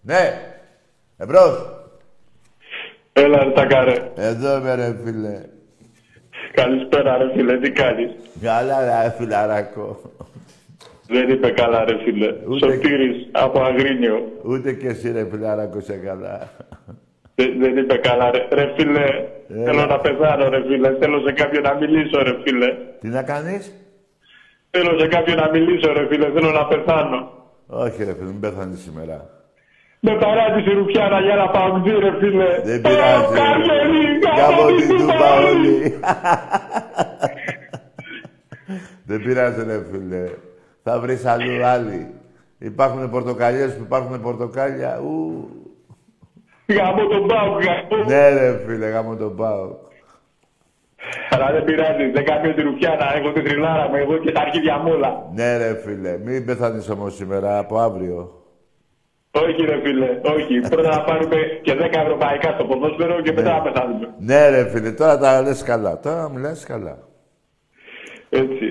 Ναι. Εμπρός. Έλα, ρε Τακάρε. Εδώ είμαι ρε φίλε. Καλησπέρα, ρε φίλε, τι κάνεις; Καλά ρε φιλαράκο. Δεν είπε καλά, ρε φίλε. Ούτε- Σωτήρης από Αγρίνιο. Ούτε και εσύ ρε φιλαράκο σε καλά. Δεν, δεν είπε καλά, ρε, ρε φίλε. Ε. Θέλω να πεθάνω, ρε φίλε. Θέλω σε κάποιον να μιλήσω, ρε φίλε. Τι να κάνεις; Θέλω σε κάποιον να μιλήσω, ρε φίλε. Θέλω να πεθάνω. Όχι ρε φίλε, μην πέθανεις σήμερα. Με παράτησε η Ρουφιάνα για να πάω ρε φίλε. Δεν πειράζει. Κάπου την τούμπα όλοι. Δεν πειράζει ρε φίλε. Θα βρεις αλλού άλλοι. Υπάρχουν πορτοκαλιές που υπάρχουν πορτοκάλια. Ου. Γαμώ τον Πάουκ, γαμώ. Ναι ρε φίλε, γάμο τον πάω. Αλλά δεν πειράζει. Δεν κάνει τη Ρουφιάνα. Έχω την τριλάρα μου. Εγώ και τα αρχίδια μου όλα. Ναι ρε φίλε, μην πεθάνεις όμως σήμερα, από αύριο. Όχι, ρε φίλε. Όχι. Πρώτα να πάρουμε και 10 ευρωπαϊκά στο ποδόσφαιρο και μετά να πεθάνουμε. Ναι ρε φίλε, τώρα τα λες καλά. Τώρα μου λες καλά. Έτσι.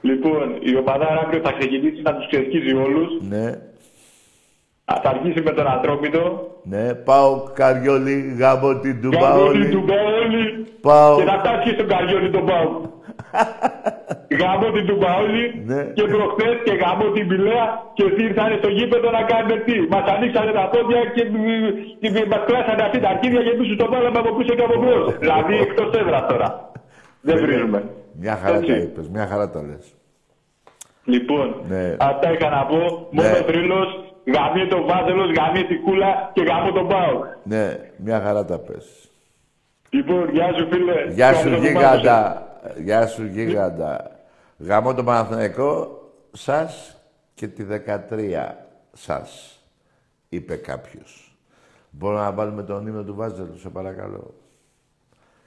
Λοιπόν, η ομαδάρα αύριο θα ξεκινήσει να τους ξεσκίζει όλους. Ναι, Θα αρχίσει με τον Ατρόμητο. ναι, πάω καριόλι, γάμο την Γαμώ την τουμπαόλι. Τουμπαόλη. Πάω, Και να φτάσει στον Καριόλι τον Πάουκ. γάμω την Τουμπαόλη Ναι. και προχθές και γάμω την Πηλαία και αυτοί ήρθανε στο γήπεδο να κάνουμε τι; Μας ανοίξανε τα πόδια και, και μας κλάσανε αυτή τα αρχίδια και εμείς τους το βάλαμε από πίσω και από μπρος. δηλαδή εκτός έδρας τώρα. Δεν βρίζουμε. μια χαρά Έτσι. τα είπες, μια χαρά τα λες. Λοιπόν, Ναι. αυτά είχα να πω. Μόνος Ναι. Θρύλος, γαμεί το βάζελος, γαμεί τη κούλα και γαμώ τον Πάουκ. Ναι, μια χαρά τα πες. Λοιπόν, γεια σου φίλε. Γεια σου Ευχαριστώ που γίγαντα. Γεια σου γίγαντα. Γαμώ το Παναθηναϊκό σας και τη 13 σας, είπε κάποιος. Μπορώ να βάλουμε τον ύμνο του Βάζελου, σε παρακαλώ.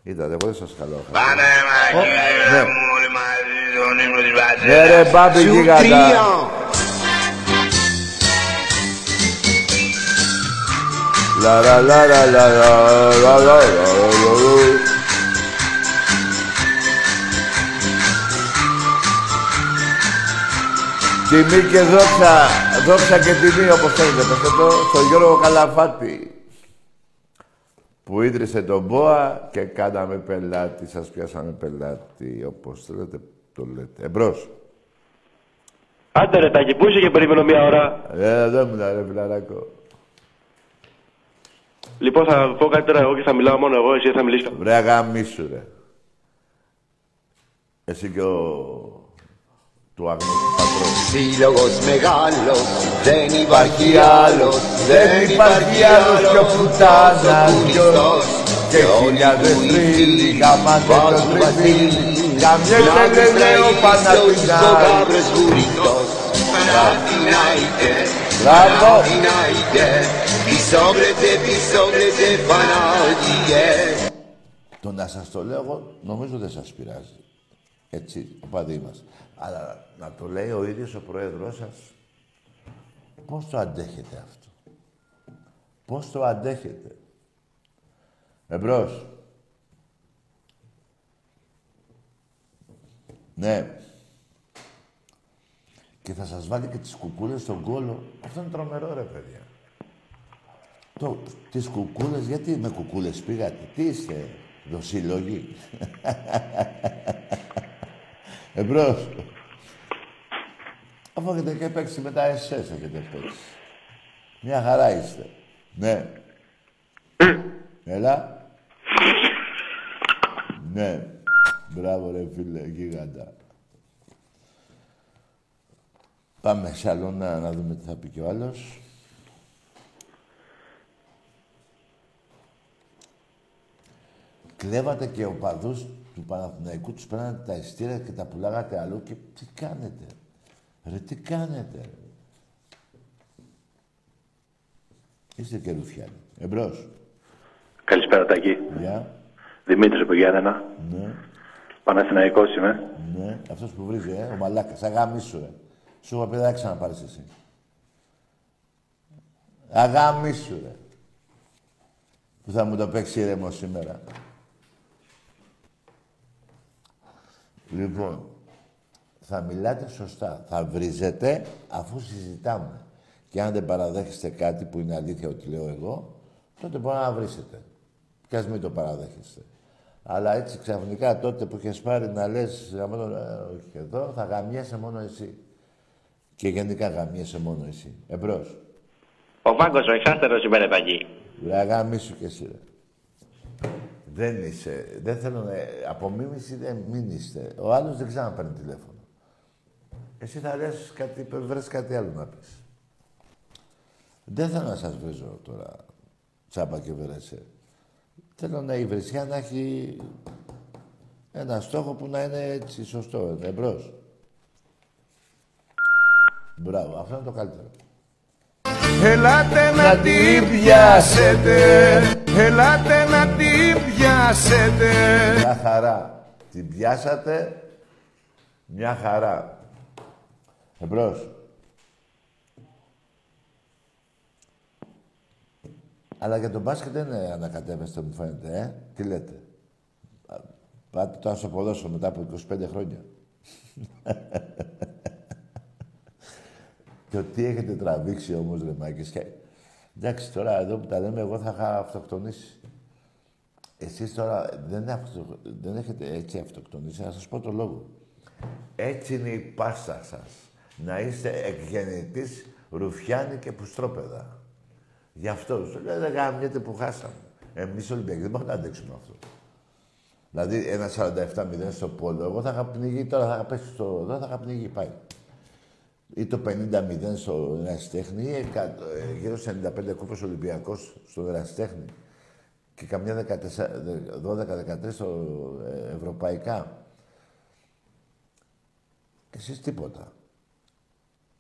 Είδατε, εγώ δεν σας καλώ. Πάνε μακριά ναι. μου όλοι μαζί στον ύμνο της Βατζέλας. Ναι ρε μπάμπη γίγαντα. La la la la la la la la Τιμή και δόξα, δόξα και τιμή όπως θέλετε, πέστε το, στον Γιώργο Καλαφάτη που ίδρυσε τον ΠΟΑ και κάναμε πελάτη, σας πιάσαμε πελάτη, όπως θέλετε το λέτε. Εμπρός. Άντε ρε Τάκη, πού είσαι και περίμενω μία ώρα. Ε, δεν μου λέει φιλαράκο. Λοιπόν, θα πω κάτι τώρα εγώ και θα μιλάω μόνο εγώ, εσύ δεν θα μιλήσεις. Βρε αγαμίσου ρε. Εσύ και ο... του αγνώστου πατρός. Σύλλογος μεγάλος, δεν υπάρχει Υπάρχει άλλος, άλλος, δεν υπάρχει άλλος πιο πουτάνα δυος και χιλιάδες τρίλοι γαμάτε το τριφύλι γαμιέται λέει ο Παναθηναϊκός Γάβρες βουρητός, Παναθηναϊκέ, Μπράβο. Παναθηναϊκέ, πισόβρετε, πισόβρετε, Παναθηναϊκέ. Το να σας το λέω εγώ νομίζω δεν σας πειράζει. Έτσι, ο παδί μας. Αλλά να το λέει ο ίδιος ο πρόεδρός σας. Πώς το αντέχετε αυτό; Πώς το αντέχετε; Εμπρός. Ναι. Και θα σας βάλει και τις κουκούλες στον κόλο. Αυτό είναι τρομερό ρε παιδιά. Το, τις κουκούλες, γιατί με κουκούλες πήγατε. Τι είστε, δοσύλλογοι. Εμπρός. Αφού έχετε και παίξει με τα SS, έχετε παίξει. Μια χαρά είστε. Ναι. Έλα. Ναι. Μπράβο ρε φίλε, γίγαντα. Πάμε σε άλλο να, να δούμε τι θα πει και ο άλλος. Κλέβατε και οπαδούς του Παναθηναϊκού, τους παίρνατε τα ειστήρια και τα πουλάγατε αλλού και τι κάνετε. Ρε, τι κάνετε. ρε. Είστε και ρουφιάνοι. Εμπρός. Καλησπέρα Τάκη. Γεια. Δημήτρης από Γιάννενα. Ναι, Παναθηναϊκός είμαι. ναι. Αυτός που βρίζει, ε, ο μαλάκας. Αγάμισου, ρε. Σου είπα, παιδί, δεν ξαναπάρεις εσύ. Αγάμισου, ρε. Που θα μου το παίξει ήρεμο σήμερα. Λοιπόν, θα μιλάτε σωστά. Θα βρίζετε αφού συζητάμε. Και αν δεν παραδέχεστε κάτι που είναι αλήθεια ότι λέω εγώ, τότε μπορεί να βρίσετε. Κι ας μην το παραδέχεστε. Αλλά έτσι ξαφνικά τότε που έχεις πάρει να λες «Γαμώτο, ε, όχι εδώ, θα γαμιέσαι μόνο εσύ. Και γενικά γαμιέσαι μόνο εσύ. Εμπρός. Ο Βάγκος ο εξάστερος είμαι ρε Τάκη. Ρε γαμίσου κι εσύ ρε. Δεν είσαι. Δεν θέλω να... Απομίμηση δεν μην είστε. Ο άλλος δεν ξαναπαίρνει τηλέφωνο. Εσύ θα λες κάτι, βρες κάτι άλλο να πεις. Δεν θέλω να σας βρίζω τώρα τσάπα και βρέσαι. Θέλω να η βρισιά να έχει ένα στόχο που να είναι έτσι σωστό. Εμπρός. Μπράβο. Αυτό είναι το καλύτερο. Ελάτε να την πιάσετε, ελάτε να την πιάσετε. Μια χαρά. Την πιάσατε. Μια χαρά. Εμπρός. Αλλά για τον μπάσκετ δεν ε, ανακατεύεστε, μου φαίνεται, ε. Τι λέτε. Α, Πάτε τώρα στο ποδόσφαιρο μετά από 25 χρόνια. Και τι έχετε τραβήξει όμως, ρε Μάικες. Και... Εντάξει, τώρα εδώ που τα λέμε, εγώ θα είχα αυτοκτονήσει. Εσείς τώρα δεν, αυτο... δεν έχετε έτσι αυτοκτονήσει, να σας πω το λόγο. Έτσι είναι η πάστα σας. Να είστε εκγεννητής Ρουφιάνη και Πουστρόπεδα. Γι' αυτό σου λέω, δεν γάμιεται που χάσαμε. Εμείς Ολυμπιακοί δεν μπορούμε να αντέξουμε αυτό. Δηλαδή ένα 47-0 στο πόλο, εγώ θα είχα πνιγεί τώρα, θα είχα πέσει στο εδώ, θα είχα πνιγεί, πάει. Ή το 50-0 στο Ερασιτέχνη, ή εκατό- ε, γύρω σε 95 κούπες Ολυμπιακός στο Ερασιτέχνη. Και καμιά 12-13 στο ε, Ευρωπαϊκά. Εσείς τίποτα.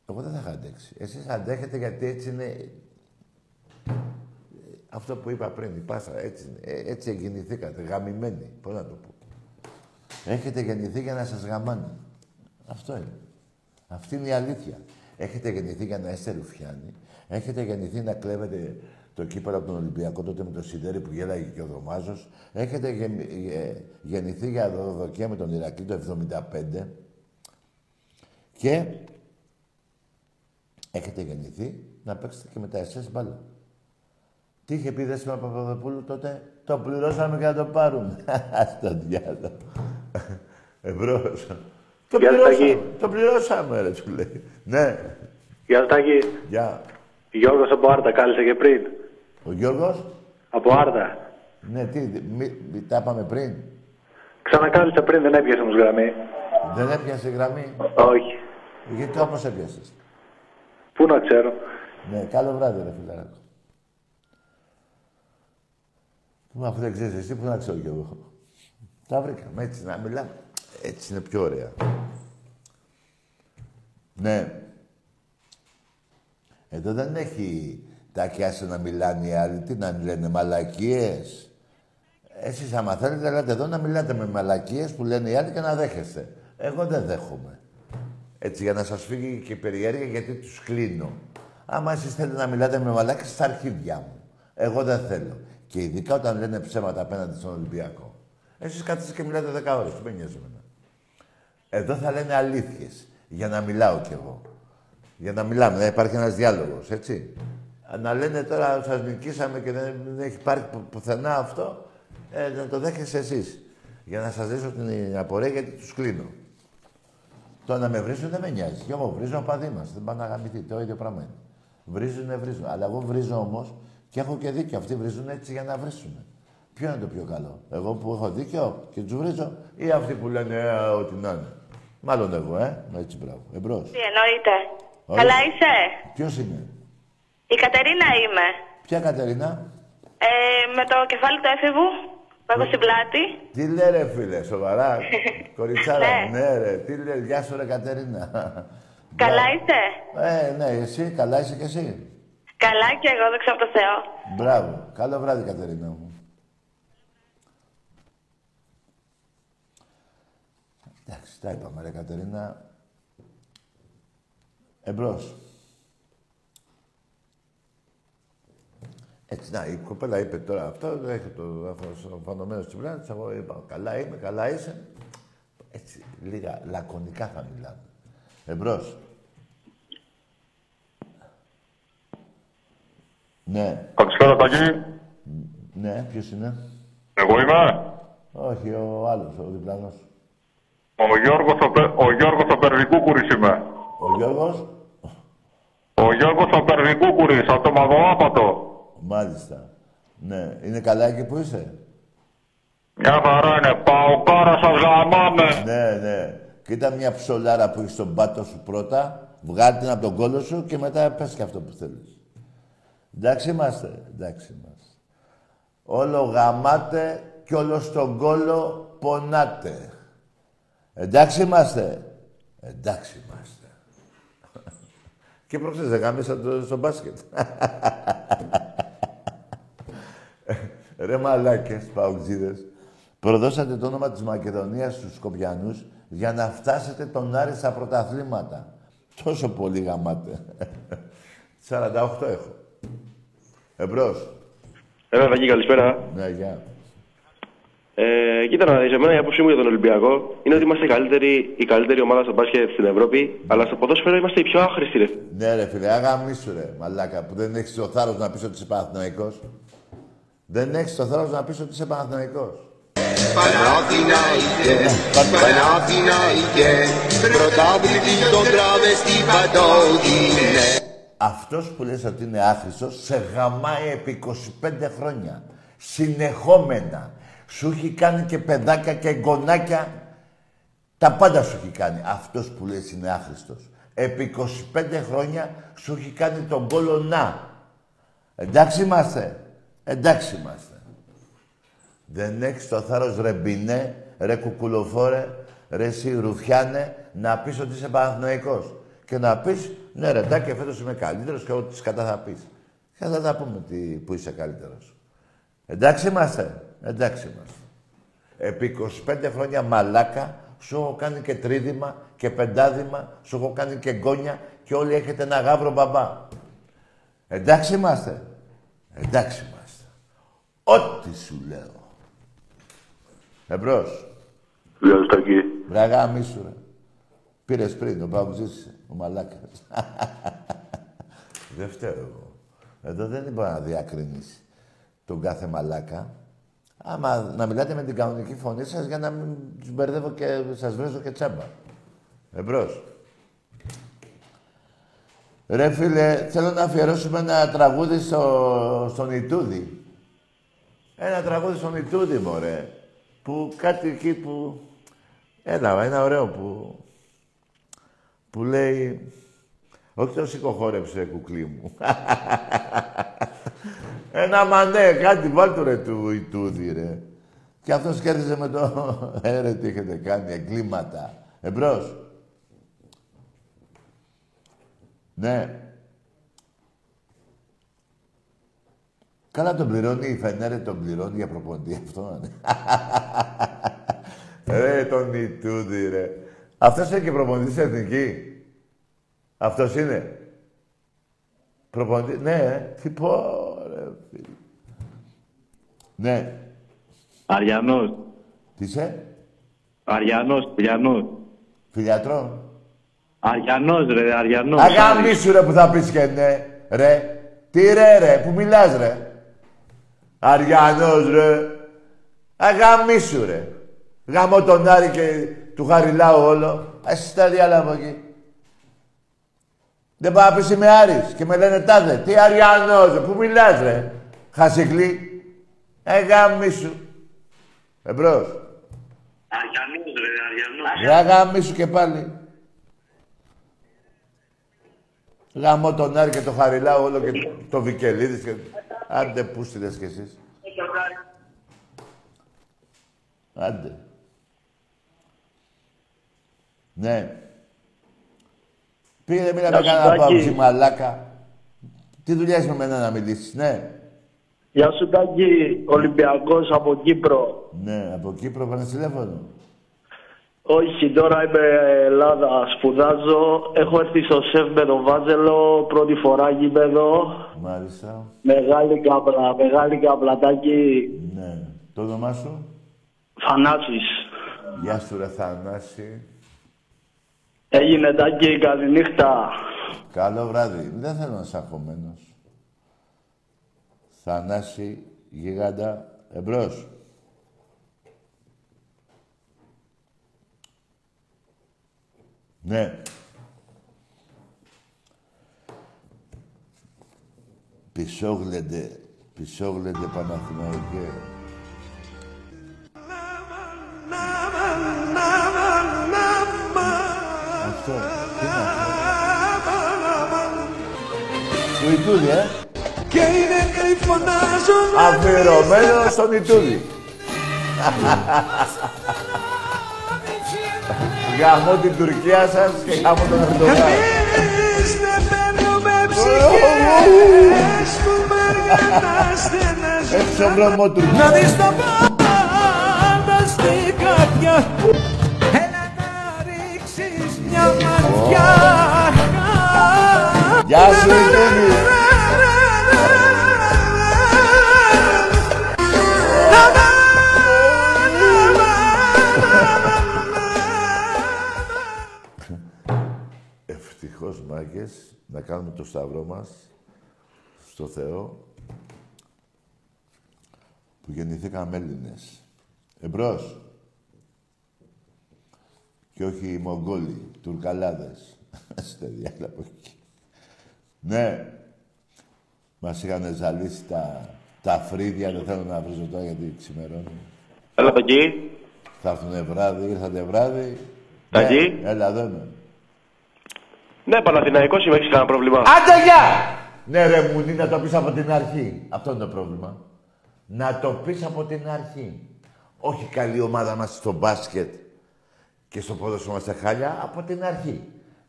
Εγώ δεν θα είχα αντέξει. Εσείς αντέχετε γιατί έτσι είναι ε, αυτό που είπα πριν, η πάσα, έτσι, είναι. Ε, έτσι γεννηθήκατε, γαμημένοι. Πώς να το πω. Έχετε γεννηθεί για να σας γαμάνε. Αυτό είναι. Αυτή είναι η αλήθεια. Έχετε γεννηθεί για να είστε ρουφιάνοι. Έχετε γεννηθεί να κλέβετε το κύπελο από τον Ολυμπιακό τότε με το Σιδέρι που γέλαγε και ο Δωμάζος. Έχετε γεν- ε, γεννηθεί για δωροδοκία με τον Ηρακλή το 75. Και έχετε γεννηθεί να παίξετε και με τα SS μπάλα. Τι είχε πει Δέσποινα Παπαδοπούλου τότε, το πληρώσαμε και να το πάρουμε. Στο διάλογο. Εμπρός. Το Γεια σου, πληρώσαμε, Τάκη. το πληρώσαμε, ρε, του λέει. Ναι, Γεια σου Τάκη. γεια. Γιώργος από Άρτα κάλεσε και πριν. Ο Γιώργος, Από Άρτα. ναι, τι, μη, μη- τα είπαμε πριν. Ξανακάλεσε πριν, δεν έπιασε όμως γραμμή. Δεν έπιασε γραμμή. Όχι. Γιατί όμως έπιασες; Πού να ξέρω. Ναι, καλό βράδυ, ρε φιλαράκο. Μα αφού δεν ξέρεις εσύ, πού να ξέρω κι εγώ. Τα βρήκαμε, έτσι να μιλάμε. Έτσι είναι πιο ωραία. Ναι. Εδώ δεν έχει τα κιάσα να μιλάνε οι άλλοι. Τι να λένε, μαλακίες; Εσείς άμα θέλετε, ελάτε εδώ να μιλάτε με μαλακίες που λένε οι άλλοι και να δέχεστε. Εγώ δεν δέχομαι. Έτσι, για να σας φύγει και η περιέργεια, γιατί τους κλείνω. Άμα εσείς θέλετε να μιλάτε με μαλάκες, στα αρχίδια μου. Εγώ δεν θέλω. Και ειδικά όταν λένε ψέματα απέναντι στον Ολυμπιακό. Εσείς κάτσετε και μιλάτε 10 ώρες, τι με νοιάζει εμένα. Εδώ θα λένε αλήθειες, για να μιλάω κι εγώ. Για να μιλάμε, να υπάρχει ένας διάλογος, έτσι. Να λένε τώρα, σας νικήσαμε και δεν, δεν έχει πάρει που- πουθενά αυτό, ε, να το δέχεστε εσείς. Για να σας λύσω την απορία, γιατί τους κλείνω. Το να με βρίζουν δεν με νοιάζει. Και εγώ βρίζω παδί μας. Δεν πάνε να γαμηθεί. Το ίδιο πράγμα είναι. Βρίζουνε, βρίζουν. Αλλά εγώ βρίζω όμως και έχω και δίκιο. Αυτοί βρίζουν έτσι για να βρίσουν. Ποιο είναι το πιο καλό; Εγώ που έχω δίκιο και τους βρίζω ή αυτοί που λένε ε, ό,τι να είναι. Μάλλον εγώ, ε. Έτσι, μπράβο. Εμπρός. Τι εννοείται. Ωραία. Καλά είσαι; Ποιος είναι; Η Κατερίνα είμαι. Ποια Κατερίνα; Ε, με το κεφάλι του έφηβου που έχω στην πλάτη. Τι λέει ρε φίλε, σοβαρά. Κοριτσάρα, Ναι. ναι ρε. Τι λέει, γεια σου ρε Κατερίνα. Καλά είσαι; Ε, ναι, εσύ, καλά είσαι κι εσύ; Καλά και εγώ, δόξα από το Θεό. Μπράβο. Καλό βράδυ, Κατερίνα μου. Εντάξει, τα είπαμε, ρε Κατερίνα. Εμπρός. Έτσι, να, η κοπέλα είπε τώρα αυτό, έχει το φανωμένο στην πλάτη της, εγώ είπα, καλά είμαι, καλά είσαι. Έτσι, λίγα λακωνικά θα μιλάμε. Εμπρός. Ναι. Καλησπέρα Τάκη. Ναι, ποιος είναι; Εγώ είμαι. Όχι, ο άλλος, ο διπλανός. Ο Γιώργος ο, Πε- ο, Γιώργος ο Περδικούκουρης είμαι. Ο Γιώργος; Ο Γιώργος ο Περδικούκουρης, από το Μαδοάπατο. Μάλιστα. Ναι. Είναι καλά εκεί που είσαι; Μια χαρά είναι. Παοκάρα σας γαμάμε. Ναι, ναι. Κοίτα μια ψολάρα που έχεις στον πάτο σου πρώτα, βγάλει την από τον κόλο σου και μετά πες και αυτό που θέλεις. Εντάξει είμαστε. Εντάξει είμαστε. Όλο γαμάτε κι όλο στον κόλο πονάτε. Εντάξει είμαστε. Εντάξει είμαστε. και προχθές δεν γάμισα το, στο μπάσκετ. Ρε μαλάκες, παουτζίδες. Προδώσατε το όνομα της Μακεδονίας στους Σκοπιανούς για να φτάσετε τον Άρη στα πρωταθλήματα. Τόσο πολύ γαμάτε. 48 έχω. Εμπρός. Έλα, Τάκη, καλησπέρα. Ναι, γεια. Ε, κοίτα να δεις, εμένα η άποψή μου για τον Ολυμπιακό είναι ότι είμαστε η καλύτερη, η καλύτερη ομάδα στο μπάσκετ στην Ευρώπη, αλλά στο ποδόσφαιρο είμαστε οι πιο άχρηστοι, ρε. Ναι ρε φίλε, αγαμίσου ρε, μαλάκα, που δεν έχεις το θάρρος να πεις ότι είσαι Παναθηναϊκός. Δεν έχεις το θάρρος να πεις ότι είσαι Παναθηναϊκός. Παναθηναϊκέ, Παναθηναϊκέ, πρωτάθλητης των τραβεστή παντόγινε. Αυτός που λες ότι είναι άχρηστος, σε γαμάει επί 25 χρόνια. Συνεχόμενα. Σου έχει κάνει και παιδάκια και γονάκια. Τα πάντα σου έχει κάνει. Αυτός που λες είναι άχρηστος. Επί 25 χρόνια σου έχει κάνει τον κόλο να. Εντάξει είμαστε. Εντάξει είμαστε. Δεν έχεις το θάρρος ρε μπινέ, ρε κουκουλοφόρε, ρε εσύ ρουφιάνε, να πεις ότι είσαι Παναθηναϊκός. Και να πεις, ναι ρε τάκη, φέτος είμαι καλύτερος και ό,τι σκατά θα πεις. Και θα τα πούμε τι, που είσαι καλύτερος. Εντάξει είμαστε. Εντάξει είμαστε. Επί 25 χρόνια μαλάκα, σου έχω κάνει και τρίδημα και πεντάδημα, σου έχω κάνει και γκόνια και όλοι έχετε ένα γάβρο μπαμπά. Εντάξει είμαστε. Εντάξει είμαστε. Ό,τι σου λέω. Εμπρός. Γεια σου Τάκη. Βραγά μίσου ρε. Πήρες πριν, ο Παγκουζής, ο μαλάκας. Δεν φταίω εγώ. Εδώ δεν μπορεί να διακρίνεις τον κάθε μαλάκα. Άμα να μιλάτε με την κανονική φωνή σας για να μην τους μπερδεύω και σας βρέζω και τσάμπα. Εμπρός. Ρε φίλε, θέλω να αφιερώσουμε ένα τραγούδι στο, στον Ιτούδη. Ένα τραγούδι στον Ιτούδη, μωρέ. Που κάτι εκεί που... Έλα, ένα ωραίο που... Που λέει... Όχι το σηκωχώρεψε, κουκλί μου. ένα μανέ, κάτι βάλ ρε του Ιτούδη, ρε. Και αυτός κέρδισε με το... Ε, ρε, τι έχετε κάνει, εγκλήματα. Εμπρός. Ναι. Καλά τον πληρώνει η Φενέρε, τον πληρώνει για προποντή αυτό. ναι. ρε, τον Ιτούδη, ρε. Αυτός είναι και προποντής εθνική. Αυτός είναι. Προπονητή, ναι, ε. τι πω, ρε, φίλε. Ναι. Αριανός. Τι είσαι, Αριανός, Αριανός. φιλιατρό. Αριανός ρε, Αριανός. Αγάμισου ρε που θα πεις και ναι, ρε. Τι ρε ρε, που μιλάς ρε. Αριανός ρε. Αγάμισου ρε. Γαμώ τον Άρη και του χαριλάω όλο. Ας τα διάλα από εκεί. Δεν πάω να πεις είμαι Άρης και με λένε τάδε. Τι Αριανός ρε, που μιλάς ρε; Χασικλή. Αγάμισου. Εμπρός. Αριανός ρε, Αριανός. Ρε αγάμισου και πάλι. Γαμώ τον Άρη και το Χαριλάου όλο και το Βικελίδης και... Άντε, πού στείλες κι εσείς. Άντε. Ναι. Πήγε, μίλα με Γεια σου, κανένα Τάκη. παύση, μαλάκα. Τι δουλειά έχεις με μένα να μιλήσεις, ναι. Γεια σου Τάκη, Ολυμπιακός από Κύπρο. Ναι, από Κύπρο πάνε τηλέφωνο. Όχι, τώρα είμαι Ελλάδα, σπουδάζω. Έχω έρθει στο σεφ με τον Βάζελο, πρώτη φορά γήπεδο. Μάλιστα. Μεγάλη καπλα, μεγάλη καπλατάκι. Ναι. Το όνομά σου; Θανάσης. Γεια σου, ρε Θανάση. Έγινε Τάκη, καληνύχτα. Καλό βράδυ. Δεν θέλω να είσαι αγχωμένος. Θανάση, γίγαντα, εμπρός. Ναι. Πισόγλεντε, πισόγλεντε Παναθηναϊκέ. Αυτό, τι είναι αυτό. Του Ιτούδη, ε. Και οι νεκροί φωνάζουν Αφιερωμένος στον Ιτούδη. Γαμώ την Τουρκία σας και γαμώ τον Ερντογάν. Εμείς δεν παίρνουμε ψυχές που μαριανά στενάζουν Έτσι ο βρωμό του. Να δεις τα πάντα στην καρδιά Γεια σου Ιτούδη. Ευτυχώς, μάγκες, να κάνουμε το σταυρό μας στο Θεό που γεννηθήκαμε Έλληνες. Εμπρός. Και όχι οι Μογγόλοι, Τουρκαλάδες. Στο διάλογο από εκεί. Ναι. Μας είχαν ζαλίσει τα, τα φρύδια, δεν θέλω να βρίζω τώρα γιατί ξημερώνει. Έλα από εκεί. Θα έρθουνε βράδυ, ήρθατε βράδυ. Τακί. Ναι, έλα εδώ είμαι. Ναι, Παναθηναϊκός είμαι, έχεις κανένα πρόβλημα; Άντε γεια! Ναι ρε μου, να το πεις από την αρχή. Αυτό είναι το πρόβλημα. Να το πεις από την αρχή. Όχι καλή ομάδα μας στο μπάσκετ και στο ποδόσφαιρο είμαστε χάλια από την αρχή.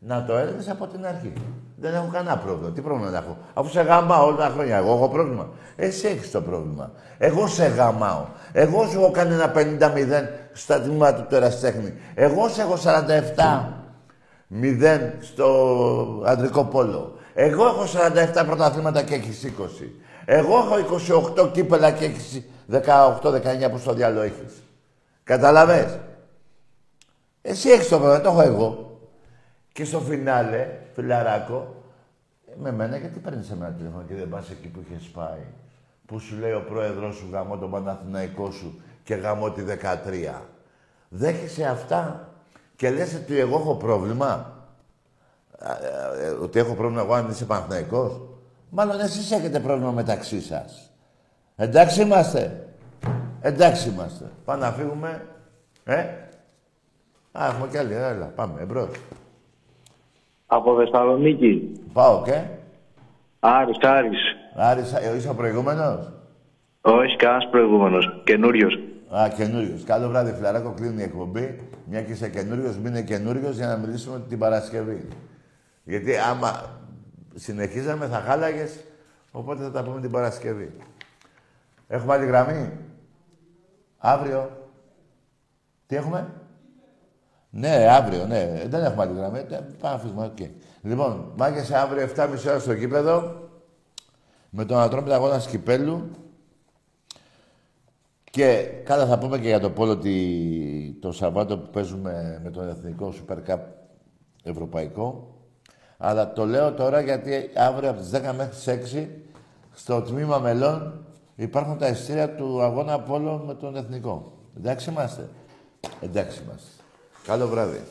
Να το έλεγες από την αρχή. Δεν έχω κανένα πρόβλημα. Τι πρόβλημα να έχω; Αφού σε γαμάω όλα τα χρόνια. Εγώ έχω πρόβλημα. Εσύ έχεις το πρόβλημα. Εγώ σε γαμάω. Εγώ σου έχω κάνει ένα 50-0 στα τμήματα του τεραστέχνη. Εγώ σε έχω 47 0 στο αντρικό πόλο. Εγώ έχω 47 πρωταθλήματα και έχεις 20. Εγώ έχω 28 κύπελα και έχεις 18-19 που στο διάλογο έχεις. Καταλαβες; Εσύ έχεις το πρόβλημα, το έχω εγώ. Και στο φινάλε, φιλαράκο, με μένα γιατί παίρνεις εμένα τηλέφωνο και δεν πας εκεί που είχες πάει. Που σου λέει ο πρόεδρος σου γαμώ τον Παναθηναϊκό σου και γαμώ τη 13. Δέχεσαι αυτά και λες ότι εγώ έχω πρόβλημα; Ε, ε, ότι έχω πρόβλημα εγώ αν είσαι Παναθηναϊκός; Μάλλον εσείς έχετε πρόβλημα μεταξύ σας. Εντάξει είμαστε. Εντάξει είμαστε. Πάμε να φύγουμε. Ε; Α, έχουμε κι άλλη. Έλα, πάμε. Εμπρός. Από Θεσσαλονίκη. Πάω και. Άρης, Άρης. Άρης, ε, είσαι ο προηγούμενος; Όχι, κανένας προηγούμενος. Καινούριος. Α, καινούριος. Καλό βράδυ, φιλαράκο. Κλείνει η εκπομπή. Μια και είσαι καινούριος, μείνε καινούριος για να μιλήσουμε την Παρασκευή. Γιατί άμα συνεχίζαμε θα χάλαγες, οπότε θα τα πούμε την Παρασκευή. Έχουμε άλλη γραμμή; Αύριο. Τι έχουμε; Ναι, αύριο, ναι. Δεν έχουμε άλλη γραμμή. Ε, Πάμε να αφήσουμε. οκ. Λοιπόν, μάγκες αύριο 7.30 ώρα στο γήπεδο με τον Ατρόμητο αγώνας Κυπέλλου. Και καλά θα πούμε και για το πόλο ότι το Σαββάτο που παίζουμε με τον Εθνικό Super Cup Ευρωπαϊκό. Αλλά το λέω τώρα γιατί αύριο από τις 10 μέχρι τις 6 στο τμήμα μελών υπάρχουν τα ειστήρια του αγώνα πόλο με τον Εθνικό. Εντάξει είμαστε. Εντάξει είμαστε. Καλό βράδυ.